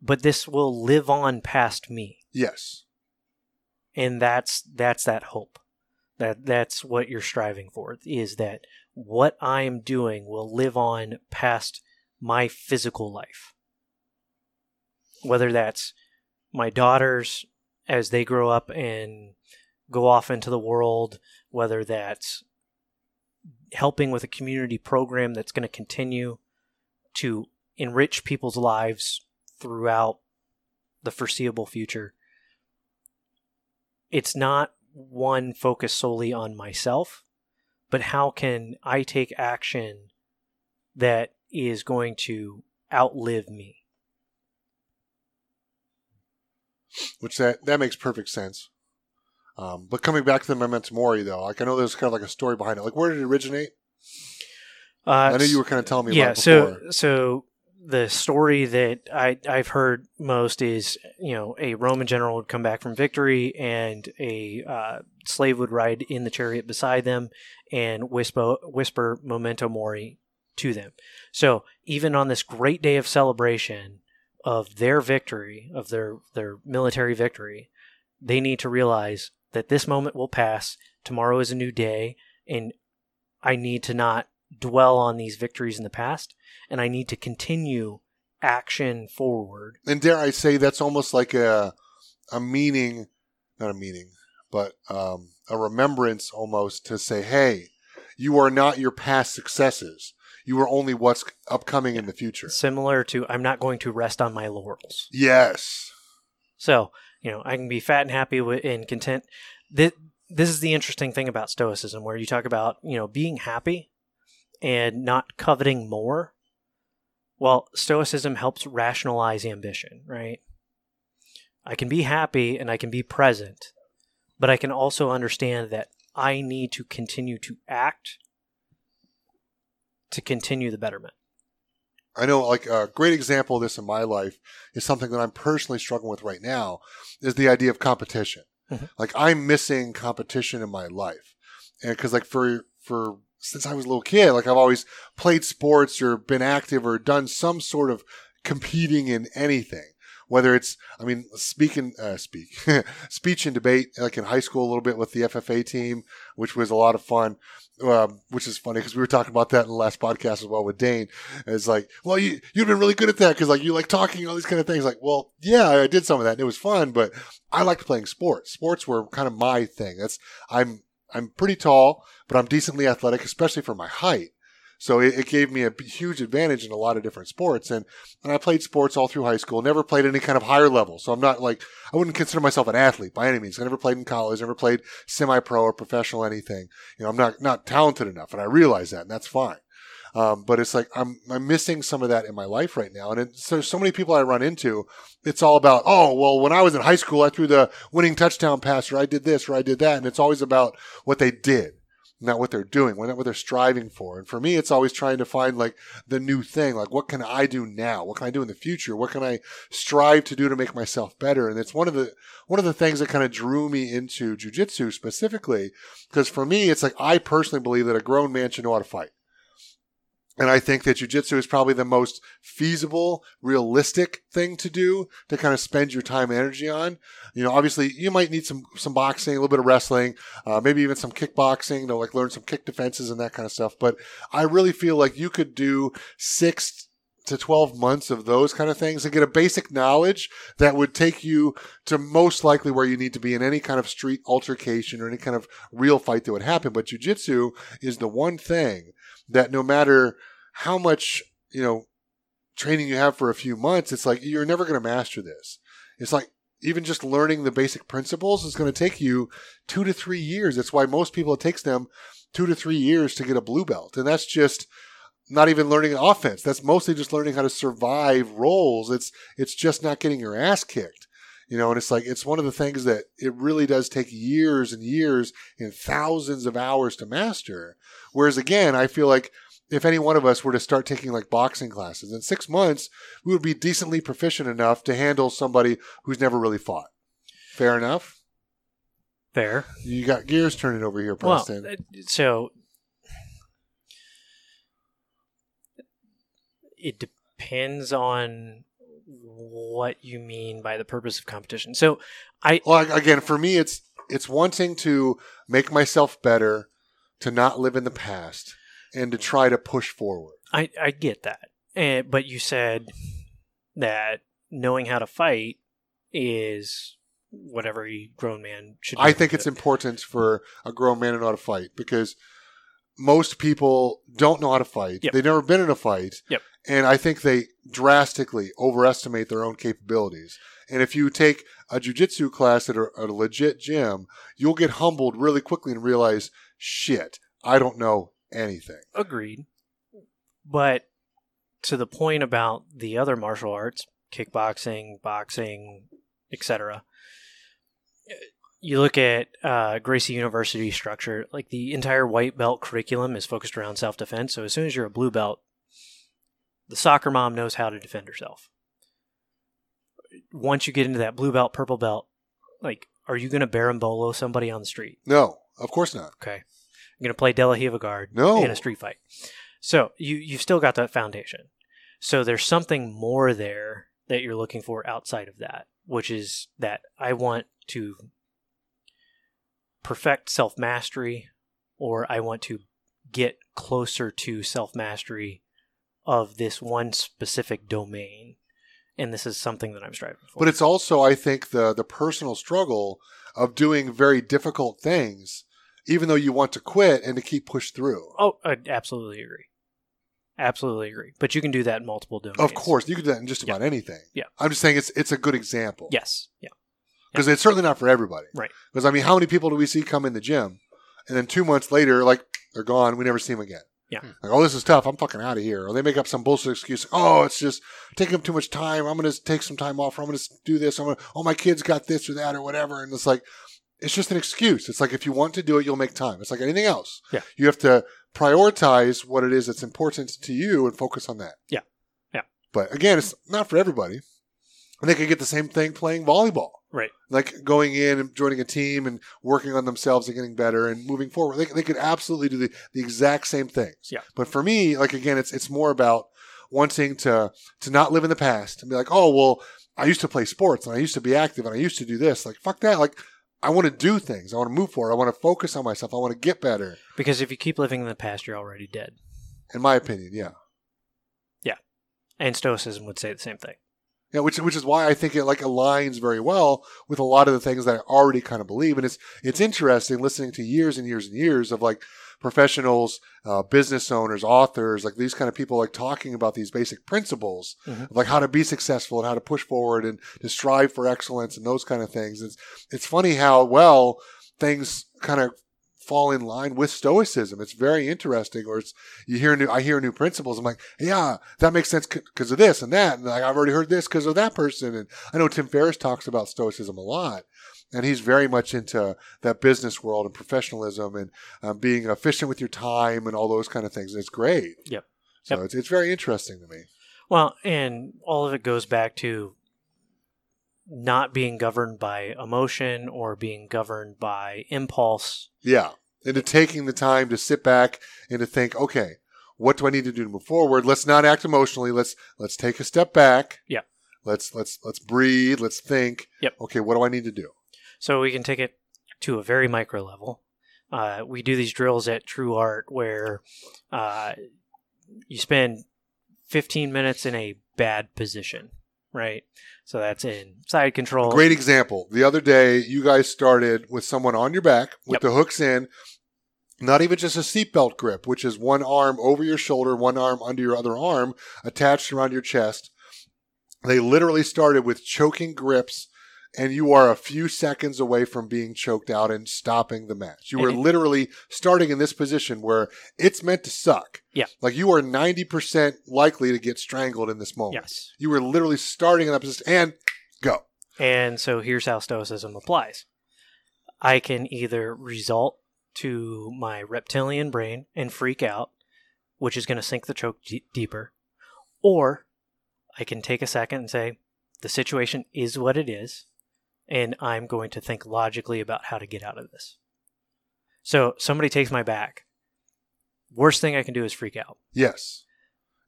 but this will live on past me, Yes. and that's that's that hope. That that's what you're striving for is that what I'm doing will live on past my physical life. Whether that's my daughters as they grow up and go off into the world, whether that's helping with a community program that's going to continue to enrich people's lives throughout the foreseeable future. It's not one focus solely on myself, but how can I take action that is going to outlive me? which that that makes perfect sense. Um, but coming back to the memento mori, though, like I know there's kind of like a story behind it. Like, where did it originate? Uh, I know you were kind of telling me yeah about it so so the story that I I've heard most is you know a Roman general would come back from victory and a uh, slave would ride in the chariot beside them and whisper whisper memento mori to them. So even on this great day of celebration of their victory of their their military victory, they need to realize that this moment will pass. Tomorrow is a new day, and I need to not dwell on these victories in the past, and I need to continue action forward. And dare I say, that's almost like a a meaning, not a meaning, but um, a remembrance almost to say, hey, you are not your past successes. You are only what's upcoming in the future. Similar to, I'm not going to rest on my laurels. Yes. So, you know, I can be fat and happy and content. This, this is the interesting thing about Stoicism, where you talk about, you know, being happy and not coveting more. Well, Stoicism helps rationalize ambition, right? I can be happy and I can be present, but I can also understand that I need to continue to act to continue the betterment. I know, like a great example of this in my life is something that I'm personally struggling with right now is the idea of competition. Mhm. Like I'm missing competition in my life, and because like for for since I was a little kid, like I've always played sports or been active or done some sort of competing in anything. Whether it's, I mean, speaking, uh, speak, *laughs* speech and debate, like in high school a little bit with the FFA team, which was a lot of fun. Um, which is funny because we were talking about that in the last podcast as well with Dane. It's like, well, you you've been really good at that because like you like talking all these kind of things. Like, well, yeah, I did some of that and it was fun, but I liked playing sports. Sports were kind of my thing. That's I'm I'm pretty tall, but I'm decently athletic, especially for my height. So it, it gave me a huge advantage in a lot of different sports. And, and I played sports all through high school, never played any kind of higher level. So I'm not like, I wouldn't consider myself an athlete by any means. I never played in college, never played semi pro or professional anything. You know, I'm not, not talented enough and I realize that and that's fine. Um, but it's like I'm I'm missing some of that in my life right now, and there's so many people I run into. It's all about oh well, when I was in high school, I threw the winning touchdown pass, or I did this, or I did that, and it's always about what they did. Not what they're doing, not what they're striving for. And for me, it's always trying to find like the new thing. Like, what can I do now? What can I do in the future? What can I strive to do to make myself better? And it's one of the, one of the things that kind of drew me into jujitsu specifically. Because for me, it's like, I personally believe that a grown man should know how to fight. And I think that jujitsu is probably the most feasible, realistic thing to do to kind of spend your time and energy on. You know, obviously you might need some, some boxing, a little bit of wrestling, uh, maybe even some kickboxing to like learn some kick defenses and that kind of stuff. But I really feel like you could do six to 12 months of those kind of things and get a basic knowledge that would take you to most likely where you need to be in any kind of street altercation or any kind of real fight that would happen. But jujitsu is the one thing that no matter how much, you know, training you have for a few months, it's like you're never going to master this. It's like even just learning the basic principles is going to take you two to three years. That's why most people, it takes them two to three years to get a blue belt. And that's just not even learning offense. That's mostly just learning how to survive rolls. It's, it's just not getting your ass kicked. You know, and it's like, it's one of the things that it really does take years and years and thousands of hours to master. Whereas again, I feel like if any one of us were to start taking like boxing classes in six months, we would be decently proficient enough to handle somebody who's never really fought. Fair enough. Fair. You got gears turning over here, Preston. Well, uh, so it depends on what you mean by the purpose of competition. So I well, again, for me, it's it's wanting to make myself better, to not live in the past, and to try to push forward. I, I get that. And, but you said that knowing how to fight is what every grown man should. I think it's important for a grown man to know how to fight because most people don't know how to fight. Yep. They've never been in a fight. Yep. And I think they drastically overestimate their own capabilities. And if you take a jujitsu class at a, a legit gym, you'll get humbled really quickly and realize, shit, I don't know anything. Agreed. But to the point about the other martial arts, kickboxing, boxing, etc. You look at uh, Gracie University structure, like the entire white belt curriculum is focused around self defense. So as soon as you're a blue belt, the soccer mom knows how to defend herself. Once you get into that blue belt, purple belt, like, are you going to berimbolo somebody on the street? No, of course not. Okay. I'm going to play De La Riva guard No. in a street fight. So you you've still got that foundation. So there's something more there that you're looking for outside of that, which is that I want to perfect self mastery, or I want to get closer to self mastery of this one specific domain. And this is something that I'm striving for. But it's also, I think, the the personal struggle of doing very difficult things, even though you want to quit and to keep pushed through. oh, I absolutely agree. Absolutely agree. But you can do that in multiple domains. Of course, you can do that in just about anything. Yeah. I'm just saying it's it's a good example. Yes. Yeah. Because it's certainly not for everybody. Right. Because I mean, how many people do we see come in the gym, and then two months later, like they're gone, we never see them again. Yeah. Hmm. Like, oh, this is tough. I'm fucking out of here. Or they make up some bullshit excuse. Oh, it's just taking up too much time. I'm gonna take some time off. Or I'm gonna do this. I'm gonna. Oh, my kids got this or that or whatever. And it's like, it's just an excuse. It's like if you want to do it, you'll make time. It's like anything else. Yeah. You have to prioritize what it is that's important to you and focus on that. Yeah. Yeah. But again, it's not for everybody. And they could get the same thing playing volleyball Right. like going in and joining a team and working on themselves and getting better and moving forward. They, they could absolutely do the, the exact same things. Yeah. But for me, like again, it's it's more about wanting to to not live in the past and be like, oh well, I used to play sports and I used to be active and I used to do this. Like fuck that. Like I want to do things. I want to move forward. I want to focus on myself. I want to get better. Because if you keep living in the past, you're already dead. In my opinion, yeah. Yeah. And Stoicism would say the same thing. Yeah, which which is why I think it like aligns very well with a lot of the things that I already kind of believe, and it's it's interesting listening to years and years and years of like professionals, uh, business owners, authors, like these kind of people like talking about these basic principles Mhm. of like how to be successful and how to push forward and to strive for excellence and those kind of things. It's it's funny how well things kind of fall in line with stoicism. It's very interesting. Or it's you hear new, I hear new principles. I'm like, yeah, that makes sense because of this and that, and like I've already heard this because of that person. And I know Tim Ferriss talks about stoicism a lot. And he's very much into that business world and professionalism and um, being efficient with your time and all those kind of things. And it's great. Yep. So Yep. it's, it's very interesting to me. Well, and all of it goes back to not being governed by emotion or being governed by impulse. Yeah. Into taking the time to sit back and to think, okay, what do I need to do to move forward? Let's not act emotionally. Let's let's take a step back. Yeah. Let's let's let's breathe. Let's think. Yep. Okay, what do I need to do? So we can take it to a very micro level. Uh, we do these drills at True Art where uh, you spend 15 minutes in a bad position, right? So that's in side control. Great example. The other day, you guys started with someone on your back with Yep. the hooks in, not even just a seatbelt grip, which is one arm over your shoulder, one arm under your other arm, attached around your chest. They literally started with choking grips, and you are a few seconds away from being choked out and stopping the match. You were literally starting in this position where it's meant to suck. Yeah. Like you are 90% likely to get strangled in this moment. Yes. You were literally starting in that position and go. And so here's how Stoicism applies I can either result to my reptilian brain and freak out, which is going to sink the choke d- deeper, or I can take a second and say, the situation is what it is, and I'm going to think logically about how to get out of this. So somebody takes my back. Worst thing I can do is freak out. Yes.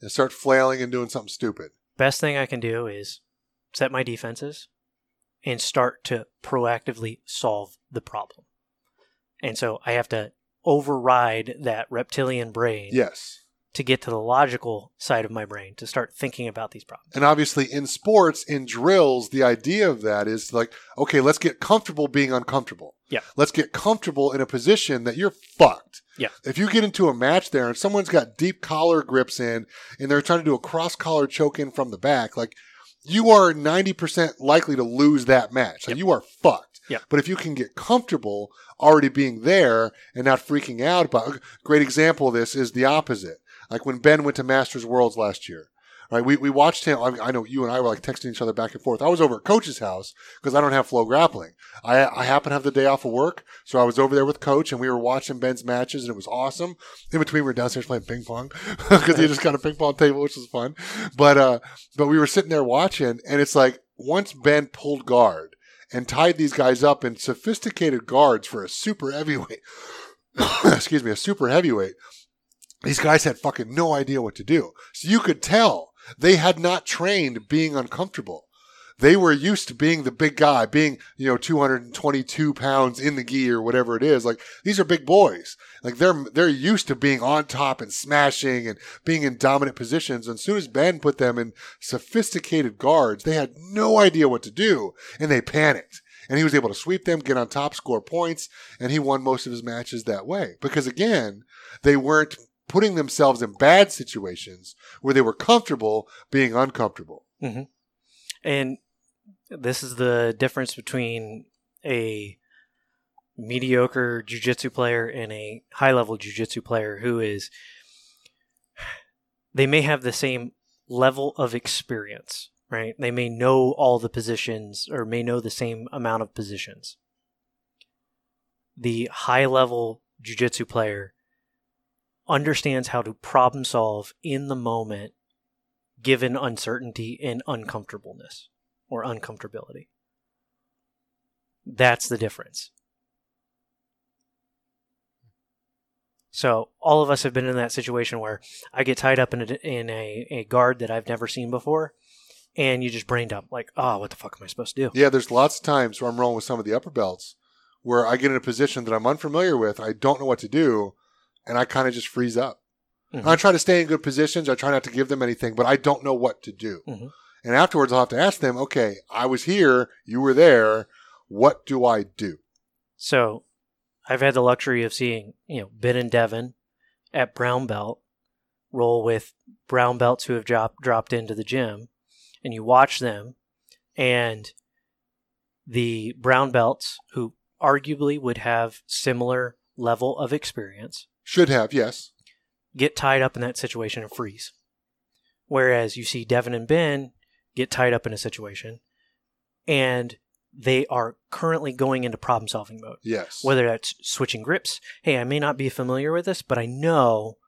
And start flailing and doing something stupid. Best thing I can do is set my defenses and start to proactively solve the problem. And so I have to override that reptilian brain Yes. To get to the logical side of my brain to start thinking about these problems. And obviously in sports, in drills, the idea of that is like, okay, let's get comfortable being uncomfortable. Yeah. Let's get comfortable in a position that you're fucked. Yeah. If you get into a match there and someone's got deep collar grips in and they're trying to do a cross collar choke in from the back, like you are 90% likely to lose that match. Like Yep. you are fucked. Yeah. But if you can get comfortable already being there and not freaking out about a great example of this is the opposite. Like when Ben went to Masters Worlds last year. Right, we, we watched him. I, I know you and I were like texting each other back and forth. I was over at Coach's house because I don't have FloGrappling. I, I happen to have the day off of work, so I was over there with Coach and we were watching Ben's matches and it was awesome. In between, we were downstairs playing ping pong *laughs* because he just got a ping pong table, which was fun. But uh, but we were sitting there watching, and it's like once Ben pulled guard and tied these guys up in sophisticated guards for a super heavyweight. *coughs* excuse me, a super heavyweight. These guys had fucking no idea what to do. So you could tell they had not trained being uncomfortable. They were used to being the big guy, being, you know, 222 pounds in the gi or whatever it is. Like, these are big boys. Like, they're, they're used to being on top and smashing and being in dominant positions. And as soon as Ben put them in sophisticated guards, they had no idea what to do and they panicked. And he was able to sweep them, get on top, score points, and he won most of his matches that way. Because again, they weren't putting themselves in bad situations where they were comfortable being uncomfortable. Mm-hmm. And this is the difference between a mediocre jujitsu player and a high level jujitsu player who is they may have the same level of experience, right? They may know all the positions or may know the same amount of positions. The high level jujitsu player understands how to problem solve in the moment given uncertainty and uncomfortableness or uncomfortability. That's the difference. So all of us have been in that situation where I get tied up in a, in a, a guard that I've never seen before, and you just brain dump like, oh, what the fuck am I supposed to do? Yeah, there's lots of times where I'm rolling with some of the upper belts where I get in a position that I'm unfamiliar with, I don't know what to do, and I kind of just freeze up. Mhm. I try to stay in good positions. I try not to give them anything, but I don't know what to do. Mhm. And afterwards, I'll have to ask them, okay, I was here, you were there. What do I do? So I've had the luxury of seeing, you know, Ben and Devin at brown belt roll with brown belts who have drop, dropped into the gym, and you watch them, and the brown belts who arguably would have similar level of experience Should have, yes. get tied up in that situation and freeze. Whereas you see Devin and Ben get tied up in a situation and they are currently going into problem solving mode. Yes. Whether that's switching grips, hey, I may not be familiar with this, but I know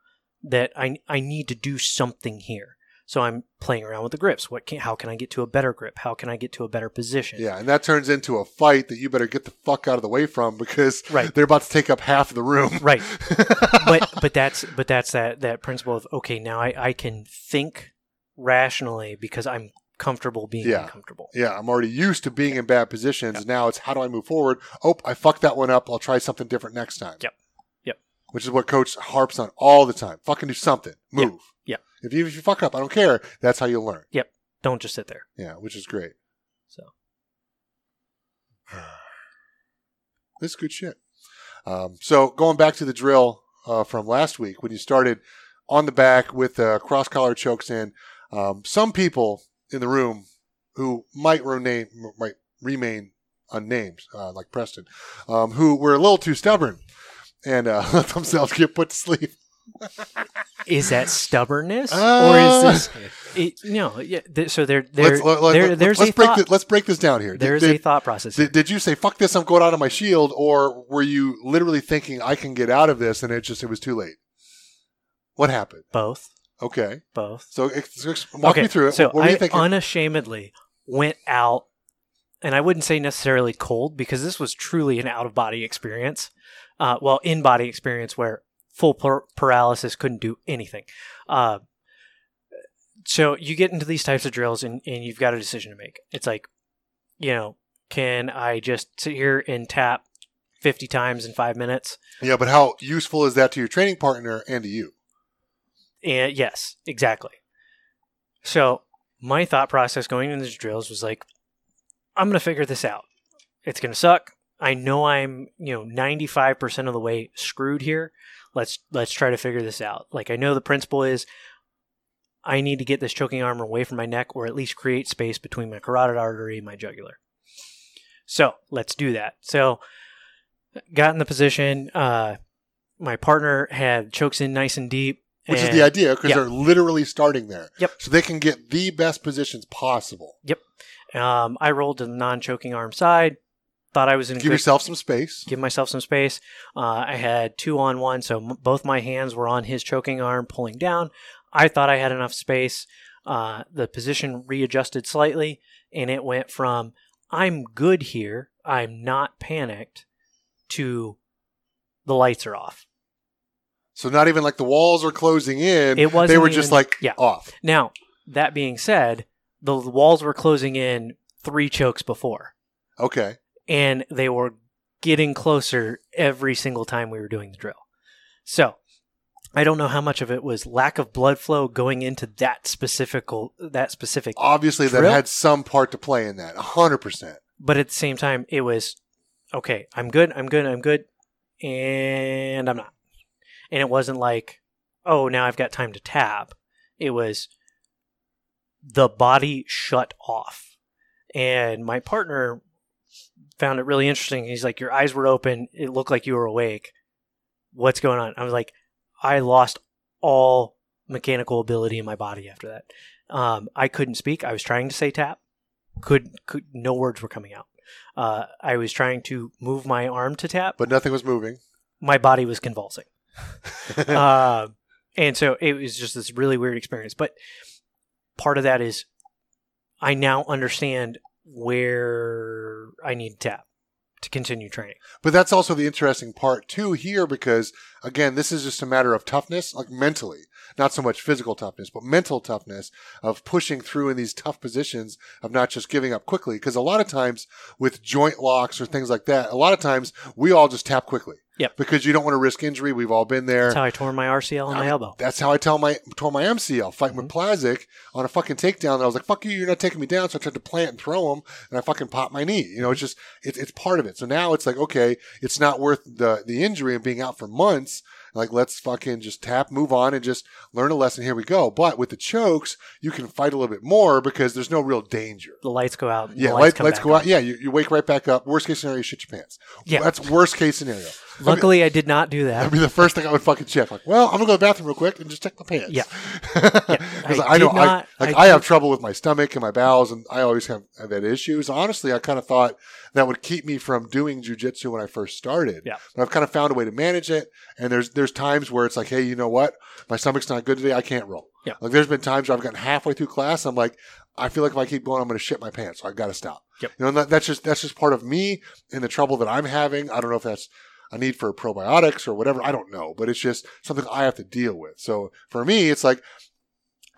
that I, I need to do something here. So I'm playing around with the grips. What can, how can I get to a better grip? How can I get to a better position? yeah, and that turns into a fight that you better get the fuck out of the way from because Right. they're about to take up half of the room. Right. *laughs* but but that's but that's that that principle of okay now I, I can think rationally because I'm comfortable being Yeah. uncomfortable. Yeah, I'm already used to being in bad positions. Now it's how do I move forward? Oh, I fucked that one up. I'll try something different next time. Yep. Yep. Which is what coach harps on all the time. Fucking do something. Yep. Move. Yep. If you if you fuck up, I don't care. That's how you learn. Yep. Don't just sit there. Yeah, which is great. So *sighs* This is good shit. Um, so going back to the drill uh, from last week when you started on the back with the cross collar chokes in, um, some people in the room who might rename might remain unnamed, uh, like Preston, um, who were a little too stubborn and uh, *laughs* let themselves get put to sleep. Is that stubbornness Uh, or is this it, no yeah th- so there there, let's, let, let, there there's let's a break thought, this, let's break this down here. There's did, a thought process. Did, did you say fuck this? I'm going out of my shield, or were you literally thinking I can get out of this, and it just it was too late? What happened? both Okay, both so walk okay me through it. so I unashamedly went out and I wouldn't say necessarily cold because this was truly an out of body experience uh, well in body experience where full par- paralysis couldn't do anything uh, so you get into these types of drills and, and you've got a decision to make it's like you know can i just sit here and tap 50 times in five minutes yeah, but how useful is that to your training partner and to you? And yes, exactly. So my thought process going into these drills was like, I'm gonna figure this out. It's gonna suck. I know I'm, you know, 95% of the way screwed here. Let's let's try to figure this out. Like I know the principle is I need to get this choking arm away from my neck or at least create space between my carotid artery and my jugular. So, let's do that. So, got in the position uh my partner had chokes in nice and deep Which is the idea because yeah. they're literally starting there. Yep. So they can get the best positions possible. Yep. Um, I rolled to the non-choking arm side. Thought I was in Give good, yourself some space. give myself some space. Uh, I had two on one, so m- both my hands were on his choking arm, pulling down. I thought I had enough space. Uh, the position readjusted slightly, and it went from "I'm good here, I'm not panicked" to "the lights are off." So not even like the walls are closing in. It wasn't They were just like yeah. off. Now, that being said, the walls were closing in three chokes before. Okay. And they were getting closer every single time we were doing the drill. So, I don't know how much of it was lack of blood flow going into that specific that specific, Obviously, that had some part to play in that. hundred percent. but at the same time, it was okay. I'm good. I'm good. I'm good, and I'm not. And it wasn't like, oh, now I've got time to tab. It was the body shut off, and my partner found it really interesting. He's like, Your eyes were open. It looked like you were awake. What's going on? I was like, I lost all mechanical ability in my body after that. Um, I couldn't speak. I was trying to say tap. Could, could no words were coming out. Uh, I was trying to move my arm to tap. But nothing was moving. My body was convulsing. *laughs* uh, and so it was just this really weird experience. But part of that is I now understand where I need tap to continue training. But that's also the interesting part too here because again, this is just a matter of toughness, like mentally, not so much physical toughness, but mental toughness of pushing through in these tough positions of not just giving up quickly. Because a lot of times with joint locks or things like that, a lot of times we all just tap quickly. Yep. Because you don't want to risk injury. We've all been there. That's how I tore my RCL and my elbow. That's how I tell my tore my MCL fighting with mm-hmm. Plazic on a fucking takedown. I was like, "Fuck you, you're not taking me down." So I tried to plant and throw him, and I fucking popped my knee. You know, it's just it's it's part of it. So now it's like, okay, it's not worth the the injury and being out for months Like, let's fucking just tap, move on, and just learn a lesson. Here we go. But with the chokes, you can fight a little bit more because there's no real danger. The lights go out. Yeah, lights let's go on. out. Yeah, you, you wake right back up. Worst case scenario, you shit your pants. Yeah. That's worst case scenario. *laughs* Luckily, I did not do that. That'd be the first thing I would fucking check. Like, well, I'm gonna go to the bathroom real quick and just check my pants. Yeah. *laughs* Because I I, know not- I like I I, have trouble with my stomach and my bowels, and I always have, have had issues. Honestly, I kind of thought that would keep me from doing jujitsu when I first started. Yeah. But I've kind of found a way to manage it. And there's there's times where it's like, hey, you know what? My stomach's not good today. I can't roll. Yeah. Like there's been times where I've gotten halfway through class, I'm like, I feel like if I keep going, I'm going to shit my pants. So I've got to stop. Yep. You know, and that, that's just that's just part of me and the trouble that I'm having. I don't know if that's a need for probiotics or whatever. I don't know, but it's just something I have to deal with. So for me, it's like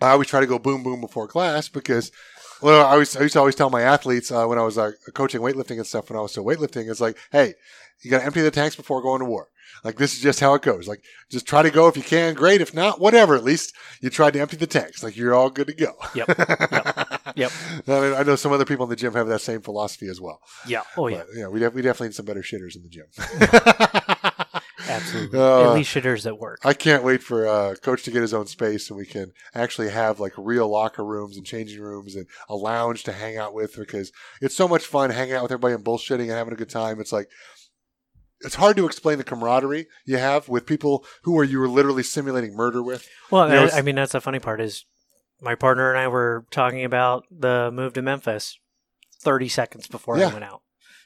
I always try to go boom boom before class because. Well, I, always, I used to always tell my athletes uh, when I was uh, coaching weightlifting and stuff. When I was still weightlifting, it's like, hey, you got to empty the tanks before going to war. Like this is just how it goes. Like just try to go if you can, great. If not, whatever. At least you tried to empty the tanks. Like you're all good to go. Yep. *laughs* Yep. I, mean, I know some other people in the gym have that same philosophy as well. Yeah. Oh yeah. But, yeah, we, we definitely need some better shitters in the gym. *laughs* Absolutely. Uh, At least shitters at work. I can't wait for uh, coach to get his own space and we can actually have like real locker rooms and changing rooms and a lounge to hang out with because it's so much fun hanging out with everybody and bullshitting and having a good time. It's like it's hard to explain the camaraderie you have with people who are you were literally simulating murder with. Well, You know, I, I mean, that's the funny part is my partner and I were talking about the move to Memphis 30 seconds before Yeah. I went out.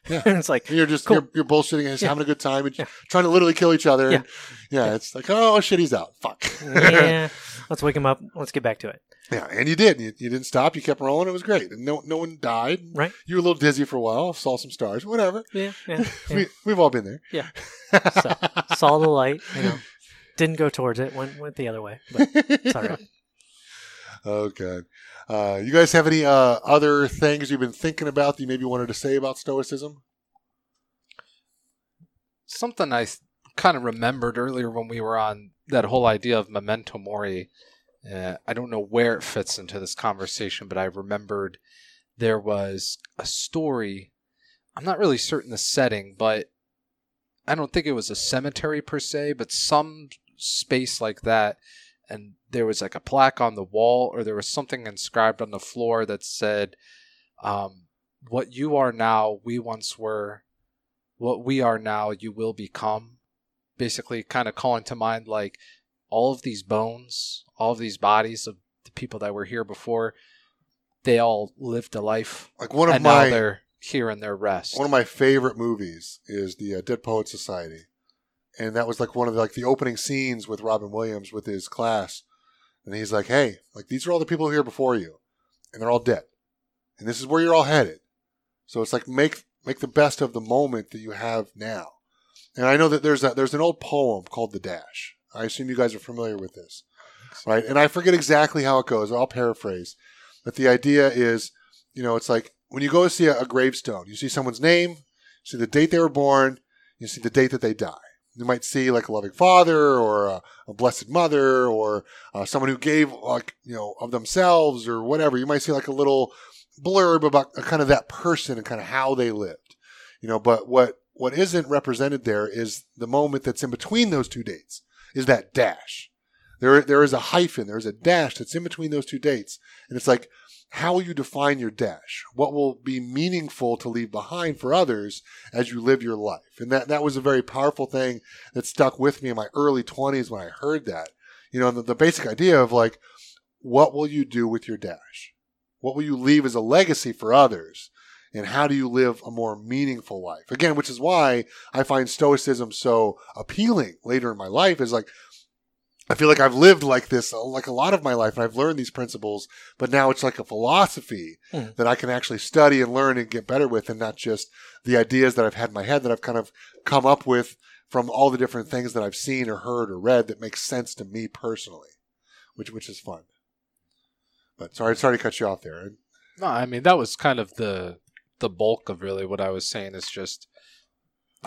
Yeah. and *laughs* it's like, And you're just Cool. you're, you're bullshitting and just Yeah. having a good time and Yeah. trying to literally kill each other. Yeah. And, yeah, it's like oh shit, he's out. Fuck. yeah, *laughs* let's wake him up. Let's get back to it. Yeah, and you did. You, you didn't stop. You kept rolling. It was great. And no, no one died. Right. You were a little dizzy for a while. Saw some stars. Whatever. Yeah, *laughs* yeah. yeah. We, we've all been there. Yeah. *laughs* So, saw the light, you know, didn't go towards it, went went the other way. But it's all right. *laughs* Okay. Uh, you guys have any uh, other things you've been thinking about that you maybe wanted to say about Stoicism? something I kind of remembered earlier when we were on that whole idea of memento mori. Uh, I don't know where it fits into this conversation, but I remembered there was a story. I'm not really certain the setting, but I don't think it was a cemetery per se, but some space like that. And there was like a plaque on the wall, or there was something inscribed on the floor that said, um, What you are now, we once were what we are now you will become basically kind of calling to mind like all of these bones all of these bodies of the people that were here before they all lived a life Like one of and now my they're here in their rest one of my favorite movies is the uh, Dead Poets Society, and that was like one of the, like the opening scenes with Robin Williams with his class, and he's like, "Hey, like these are all the people here before you, and they're all dead, and this is where you're all headed. So it's like make make the best of the moment that you have now." And I know that there's a, there's an old poem called The Dash. I assume you guys are familiar with this, right? And I forget exactly how it goes. I'll paraphrase, but the idea is, you know, it's like when you go to see a, a gravestone, you see someone's name, you see the date they were born, you see the date that they die. You might see like a loving father or a, a blessed mother or uh, someone who gave like you know of themselves or whatever. You might see like a little blurb about kind of that person and kind of how they lived. You know, but what what isn't represented there is the moment that's in between those two dates. Is that dash? There there is a hyphen. There is a dash that's in between those two dates, and it's like how will you define your dash? What will be meaningful to leave behind for others as you live your life? And that, that was a very powerful thing that stuck with me in my early 20s when I heard that. You know, the, the basic idea of like, what will you do with your dash? What will you leave as a legacy for others? And how do you live a more meaningful life? Again, which is why I find Stoicism so appealing later in my life is like, I feel like I've lived like this, uh, like a lot of my life, and I've learned these principles, but now it's like a philosophy Hmm. that I can actually study and learn and get better with, and not just the ideas that I've had in my head that I've kind of come up with from all the different things that I've seen or heard or read that makes sense to me personally, which which is fun. But sorry, sorry to cut you off there. no i mean that was kind of the the bulk of really what i was saying is just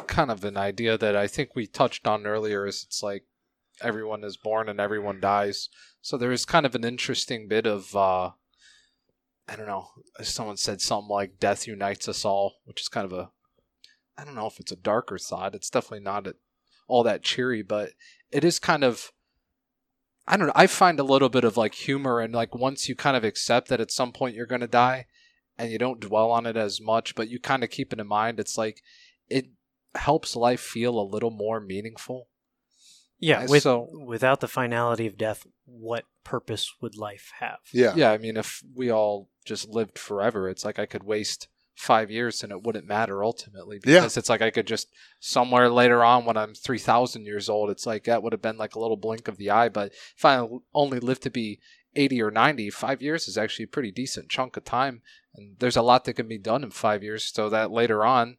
kind of an idea that i think we touched on earlier is it's like everyone is born and everyone dies so there is kind of an interesting bit of uh i don't know someone said something like death unites us all which is kind of a i don't know if it's a darker thought it's definitely not a, all that cheery, but it is kind of I don't know. I find a little bit of like humor and like once you kind of accept that at some point you're going to die and you don't dwell on it as much, but you kind of keep it in mind, it's like it helps life feel a little more meaningful. Yeah, with, so- without the finality of death, what purpose would life have? Yeah. Yeah, I mean, if we all just lived forever, it's like I could waste five years and it wouldn't matter ultimately Yeah. because it's like I could just somewhere later on when I'm 3,000 years old, it's like that would have been like a little blink of the eye. But if I only live to be 80 or 90, five years is actually a pretty decent chunk of time. And there's a lot that can be done in five years. So that later on,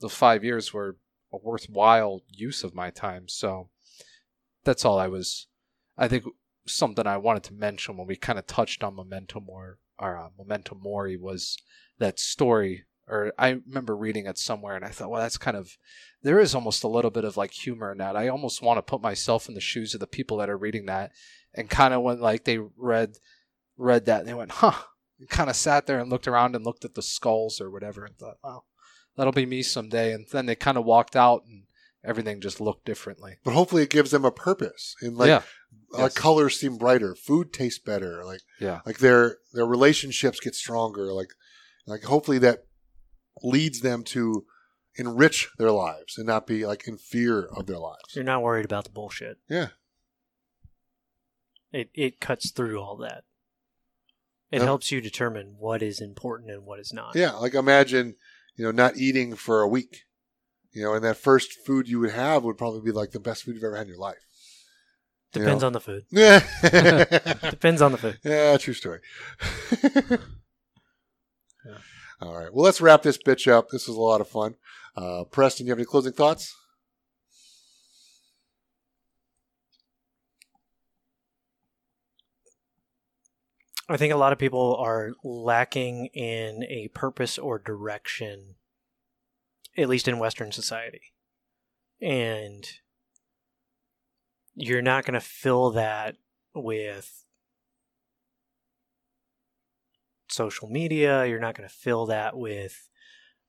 the five years were a worthwhile use of my time. So that's all I was, I think something I wanted to mention when we kind of touched on momentum Mori, or uh, Memento Mori was that story. Or I remember reading it somewhere, and I thought, well, that's kind of there is almost a little bit of like humor in that. I almost want to put myself in the shoes of the people that are reading that, and kind of when like they read read that, and they went, huh, kind of sat there and looked around and looked at the skulls or whatever, and thought, well, that'll be me someday. And then they kind of walked out, and everything just looked differently. But hopefully it gives them a purpose. And like yeah, uh, Yes. colors seem brighter, food tastes better, like yeah, like their their relationships get stronger, like like hopefully that leads them to enrich their lives and not be like in fear of their lives. You're not worried about the bullshit. Yeah. It it cuts through all that. It Yep. helps you determine what is important and what is not. Yeah, like imagine, you know, not eating for a week. You know, and that first food you would have would probably be like the best food you've ever had in your life. You Depends know? on the food. Yeah. *laughs* Depends on the food. *laughs* yeah, true story. *laughs* yeah. All right. Well, let's wrap this bitch up. This was a lot of fun. Uh, Preston, you have any closing thoughts? I think a lot of people are lacking in a purpose or direction, at least in Western society. And you're not going to fill that with social media. You're not going to fill that with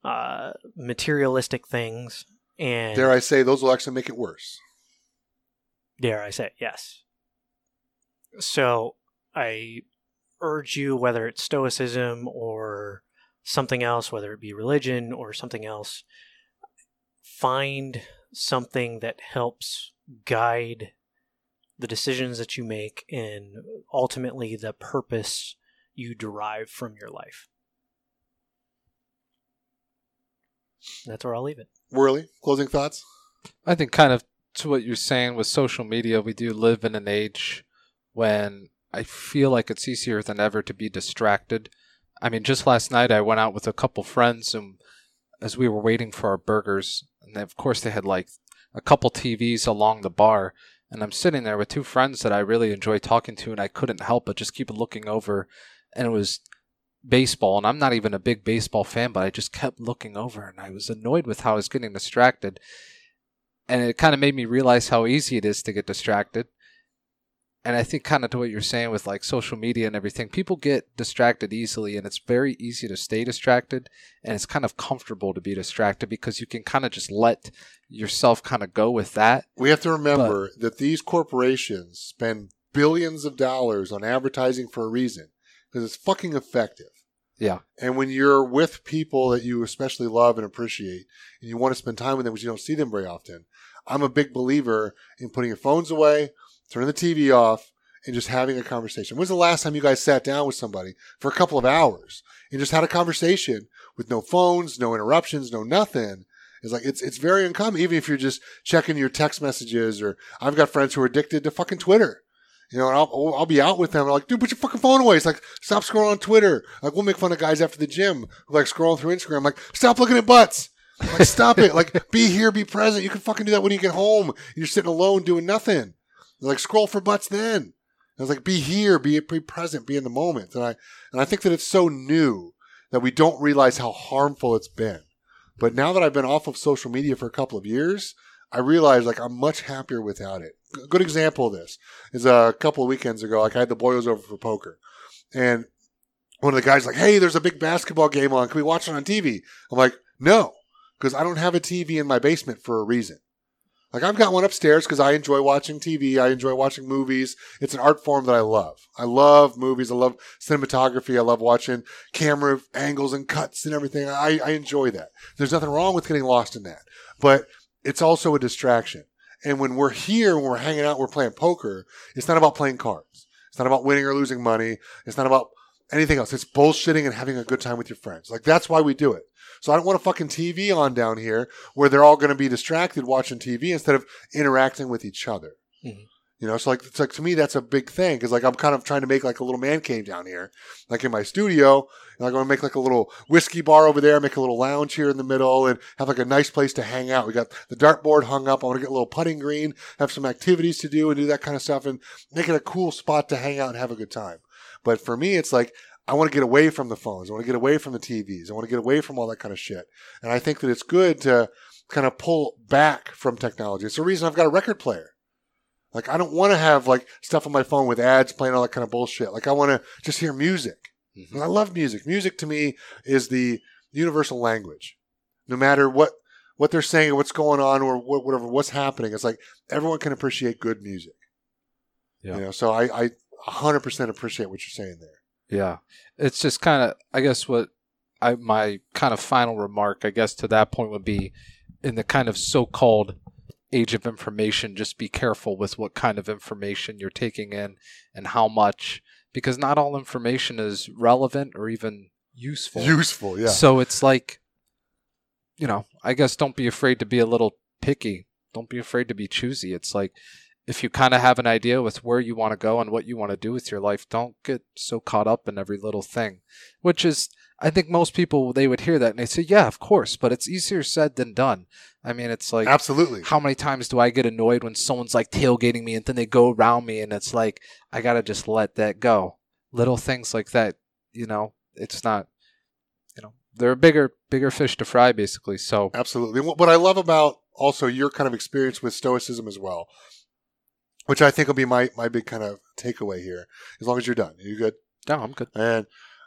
uh, materialistic things. And Dare I say, those will actually make it worse. dare I say, yes. So I urge you, whether it's Stoicism or something else, whether it be religion or something else, find something that helps guide the decisions that you make and ultimately the purpose you derive from your life. That's where I'll leave it. Worley, closing thoughts? I think kind of to what you're saying with social media, we do live in an age when I feel like it's easier than ever to be distracted. I mean, just last night I went out with a couple friends, and as we were waiting for our burgers, and of course they had like a couple TVs along the bar, and I'm sitting there with two friends that I really enjoy talking to, and I couldn't help but just keep looking over, and it was baseball, and I'm not even a big baseball fan, but I just kept looking over, and I was annoyed with how I was getting distracted and it kind of made me realize how easy it is to get distracted. And I think kind of to what you're saying with like social media and everything, people get distracted easily and it's very easy to stay distracted and it's kind of comfortable to be distracted because you can kind of just let yourself kind of go with that. We have to remember that these corporations spend billions of dollars on advertising for a reason because it's fucking effective. Yeah. And when you're with people that you especially love and appreciate, and you want to spend time with them because you don't see them very often, I'm a big believer in putting your phones away, turning the TV off, and just having a conversation. When's the last time you guys sat down with somebody for a couple of hours and just had a conversation with no phones, no interruptions, no nothing? It's like it's it's very uncommon, even if you're just checking your text messages. Or I've got friends who are addicted to fucking Twitter. You know, I'll I'll be out with them. I'm like, dude, put your fucking phone away. It's like, stop scrolling on Twitter. Like, we'll make fun of guys after the gym who like scrolling through Instagram. I'm like, stop looking at butts. I'm like, stop it. Like, be here, be present. You can fucking do that when you get home. You're sitting alone doing nothing. They're like, scroll for butts then. I was like, be here, be be present, be in the moment. And I and I think that it's so new that we don't realize how harmful it's been. But now that I've been off of social media for a couple of years, I realize like I'm much happier without it. A good example of this is uh, a couple of weekends ago. Like I had the boys over for poker, and one of the guys like, "Hey, there's a big basketball game on. Can we watch it on TV?" I'm like, "No, because I don't have a TV in my basement for a reason. Like I've got one upstairs because I enjoy watching TV. I enjoy watching movies. It's an art form that I love. I love movies. I love cinematography. I love watching camera angles and cuts and everything. I, I enjoy that. There's nothing wrong with getting lost in that, but it's also a distraction. And when we're here, when we're hanging out, we're playing poker. It's not about playing cards. It's not about winning or losing money. It's not about anything else. It's bullshitting and having a good time with your friends. Like that's why we do it. So I don't want a fucking TV on down here where they're all going to be distracted watching TV instead of interacting with each other. Mhm. You know, so like it's like to me that's a big thing because like I'm kind of trying to make like a little man cave down here, like in my studio. And I'm going to make like a little whiskey bar over there, make a little lounge here in the middle, and have like a nice place to hang out. We got the dartboard hung up. I want to get a little putting green, have some activities to do, and do that kind of stuff, and make it a cool spot to hang out and have a good time. But for me, it's like I want to get away from the phones. I want to get away from the TVs. I want to get away from all that kind of shit. And I think that it's good to kind of pull back from technology. It's the reason I've got a record player. Like I don't want to have like stuff on my phone with ads playing all that kind of bullshit. Like I want to just hear music. Mhm. And I love music. Music to me is the universal language. No matter what what they're saying or what's going on or what, whatever what's happening, it's like everyone can appreciate good music. Yeah. You know, so I I 100% appreciate what you're saying there. Yeah. It's just kind of, I guess, what I my kind of final remark, I guess, to that point would be in the kind of so called age of information, just be careful with what kind of information you're taking in and how much, because not all information is relevant or even useful. Useful, yeah. So it's like, you know, I guess don't be afraid to be a little picky. Don't be afraid to be choosy. It's like if you kind of have an idea with where you want to go and what you want to do with your life, don't get so caught up in every little thing. Which is, I think most people, they would hear that and they say, yeah, of course, but it's easier said than done. I mean, it's like, Absolutely. how many times do I get annoyed when someone's like tailgating me and then they go around me and it's like I gotta just let that go. Little things like that, you know, it's not, you know, there are bigger bigger fish to fry basically. So Absolutely. What what I love about also your kind of experience with Stoicism as well, which I think will be my, my big kind of takeaway here, as long as you're done. Are you good? no, I'm good. And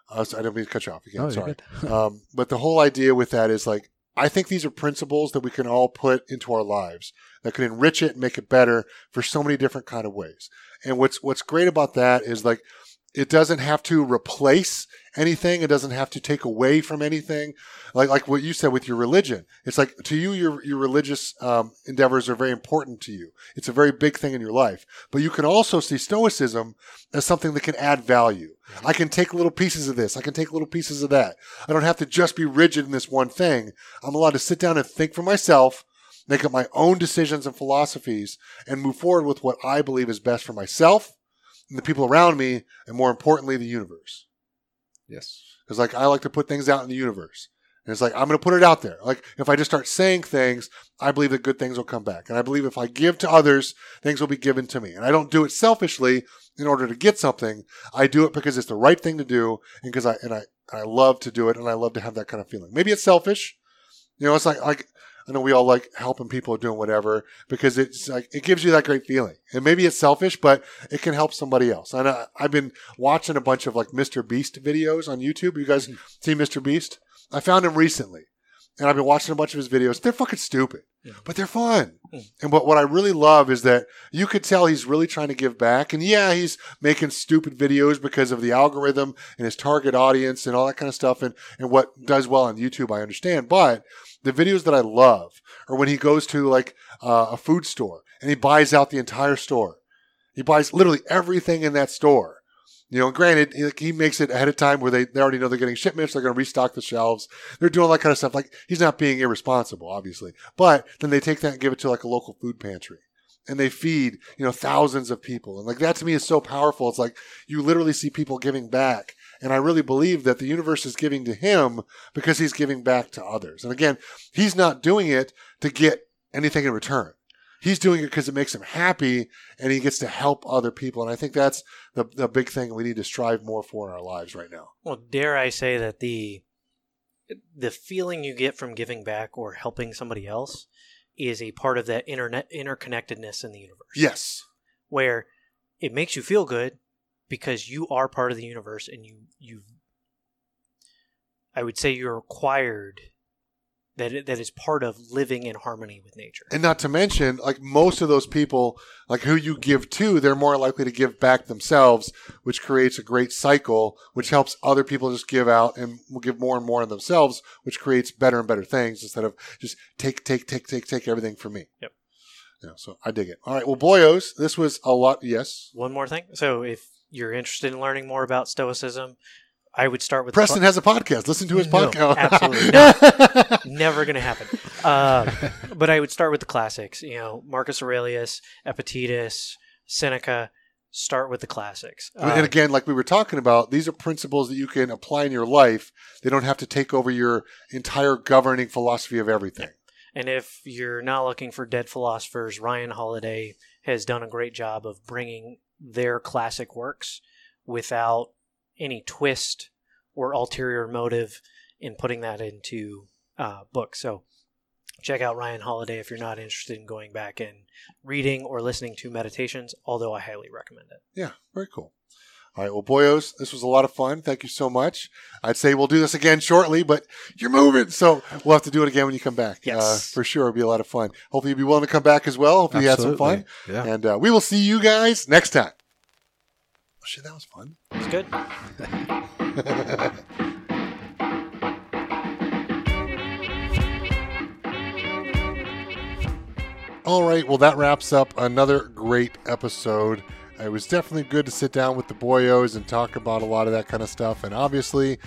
uh, so I don't mean to cut you off again. No, you're sorry. good. *laughs* um, but the whole idea with that is like, I think these are principles that we can all put into our lives that can enrich it and make it better for so many different kind of ways. And what's what's great about that is like it doesn't have to replace anything. It doesn't have to take away from anything. Like like what you said with your religion. It's like to you, your your religious um, endeavors are very important to you. It's a very big thing in your life. But you can also see Stoicism as something that can add value. I can take little pieces of this. I can take little pieces of that. I don't have to just be rigid in this one thing. I'm allowed to sit down and think for myself, make up my own decisions and philosophies, and move forward with what I believe is best for myself the people around me, and more importantly, the universe. Yes. Because like I like to put things out in the universe. And it's like I'm going to put it out there. Like if I just start saying things, I believe that good things will come back. And I believe if I give to others, things will be given to me. And I don't do it selfishly in order to get something. I do it because it's the right thing to do and because I and I I love to do it and I love to have that kind of feeling. Maybe it's selfish. You know, it's like like I know we all like helping people doing whatever because it's like it gives you that great feeling. And maybe it's selfish, but it can help somebody else. And I, I've been watching a bunch of like Mr. Beast videos on YouTube. You guys see Mr. Beast? I found him recently, and I've been watching a bunch of his videos. They're fucking stupid, Yeah. but they're fun. Mm. And what what I really love is that you could tell he's really trying to give back. And yeah, he's making stupid videos because of the algorithm and his target audience and all that kind of stuff, and and what does well on YouTube. I understand, but the videos that I love are when he goes to like uh, a food store and he buys out the entire store. He buys literally everything in that store. You know, granted, he- makes it ahead of time where they, they already know they're getting shipments. They're going to restock the shelves. They're doing all that kind of stuff. Like he's not being irresponsible, obviously, but then they take that and give it to like a local food pantry and they feed, you know, thousands of people. And like that to me is so powerful. It's like you literally see people giving back. And I really believe that the universe is giving to him because he's giving back to others. And again, he's not doing it to get anything in return. He's doing it because it makes him happy and he gets to help other people. And I think that's the, the big thing we need to strive more for in our lives right now. Well, dare I say that the the feeling you get from giving back or helping somebody else is a part of that internet interconnectedness in the universe. Yes. Where it makes you feel good because you are part of the universe and you you I would say you're required that it, that is part of living in harmony with nature. And not to mention, like most of those people, like who you give to, they're more likely to give back themselves, which creates a great cycle, which helps other people just give out and will give more and more of themselves, which creates better and better things instead of just take, take, take, take, take everything from me. Yep. Yeah, so I dig it. All right. Well, boyos, this was a lot. Yes. One more thing. So if you're interested in learning more about Stoicism, I would start with Preston has a podcast. Listen to his No, podcast. absolutely *laughs* not. never going to happen. Uh, but I would start with the classics. You know, Marcus Aurelius, Epictetus, Seneca. Start with the classics. Uh, and again, like we were talking about, these are principles that you can apply in your life. They don't have to take over your entire governing philosophy of everything. And if you're not looking for dead philosophers, Ryan Holiday has done a great job of bringing their classic works without any twist or ulterior motive in putting that into uh, books. So check out Ryan Holiday if you're not interested in going back and reading or listening to meditations, although I highly recommend it. Yeah, very cool. All right, well, boyos, this was a lot of fun. Thank you so much. I'd say we'll do this again shortly, but you're moving, so we'll have to do it again when you come back. Yes. uh, for sure. It'll be a lot of fun. Hopefully, you'll be willing to come back as well. Hopefully, you had some fun, Yeah. and uh, we will see you guys next time. Oh, shit, that was fun. It's good. *laughs* All right, well, that wraps up another great episode. It was definitely good to sit down with the boyos and talk about a lot of that kind of stuff. And obviously,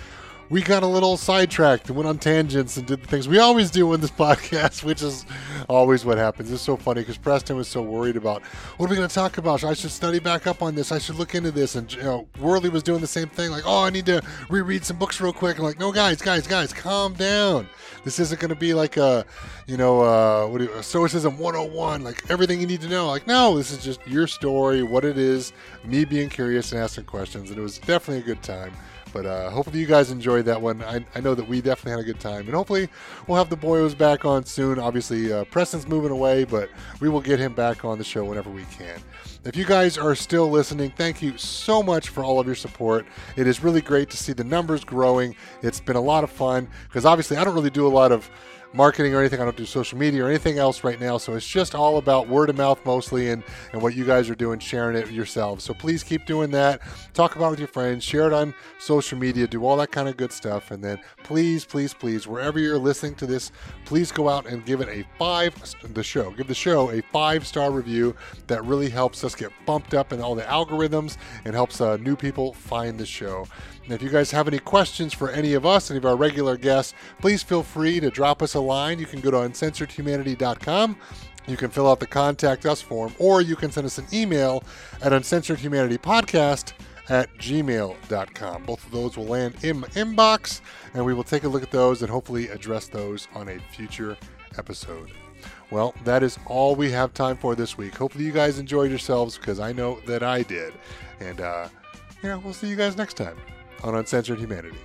we got a little sidetracked and went on tangents and did the things we always do in this *laughs* podcast, which is always what happens. It's so funny because Preston was so worried about what are we going to talk about? I should study back up on this. I should look into this. And you know, Worley was doing the same thing, like, oh, I need to reread some books real quick. I'm like, no, guys, guys, guys, calm down. This isn't going to be like a, you know, uh, what you, Stoicism 101, like everything you need to know. Like, no, this is just your story, what it is, me being curious and asking questions. And it was definitely a good time. But uh, hopefully you guys enjoyed that one. I, I know that we definitely had a good time, and hopefully we'll have the boyos back on soon. Obviously, uh, Preston's moving away, but we will get him back on the show whenever we can. If you guys are still listening, thank you so much for all of your support. It is really great to see the numbers growing. It's been a lot of fun because obviously I don't really do a lot of marketing or anything. I don't do social media or anything else right now. So it's just all about word of mouth mostly and, and what you guys are doing, sharing it yourselves. So please keep doing that. Talk about it with your friends, share it on social media, do all that kind of good stuff. And then please, please, please, wherever you're listening to this, please go out and give it a five, the show, give the show a five star review. That really helps us get bumped up in all the algorithms and helps uh, new people find the show. And if you guys have any questions for any of us, any of our regular guests, please feel free to drop us a line. You can go to uncensoredhumanity.com. You can fill out the contact us form, or you can send us an email at uncensoredhumanitypodcast at gmail.com. Both of those will land in inbox, and we will take a look at those and hopefully address those on a future episode. Well, that is all we have time for this week. Hopefully, you guys enjoyed yourselves because I know that I did. And, uh, yeah, we'll see you guys next time on Uncensored Humanity.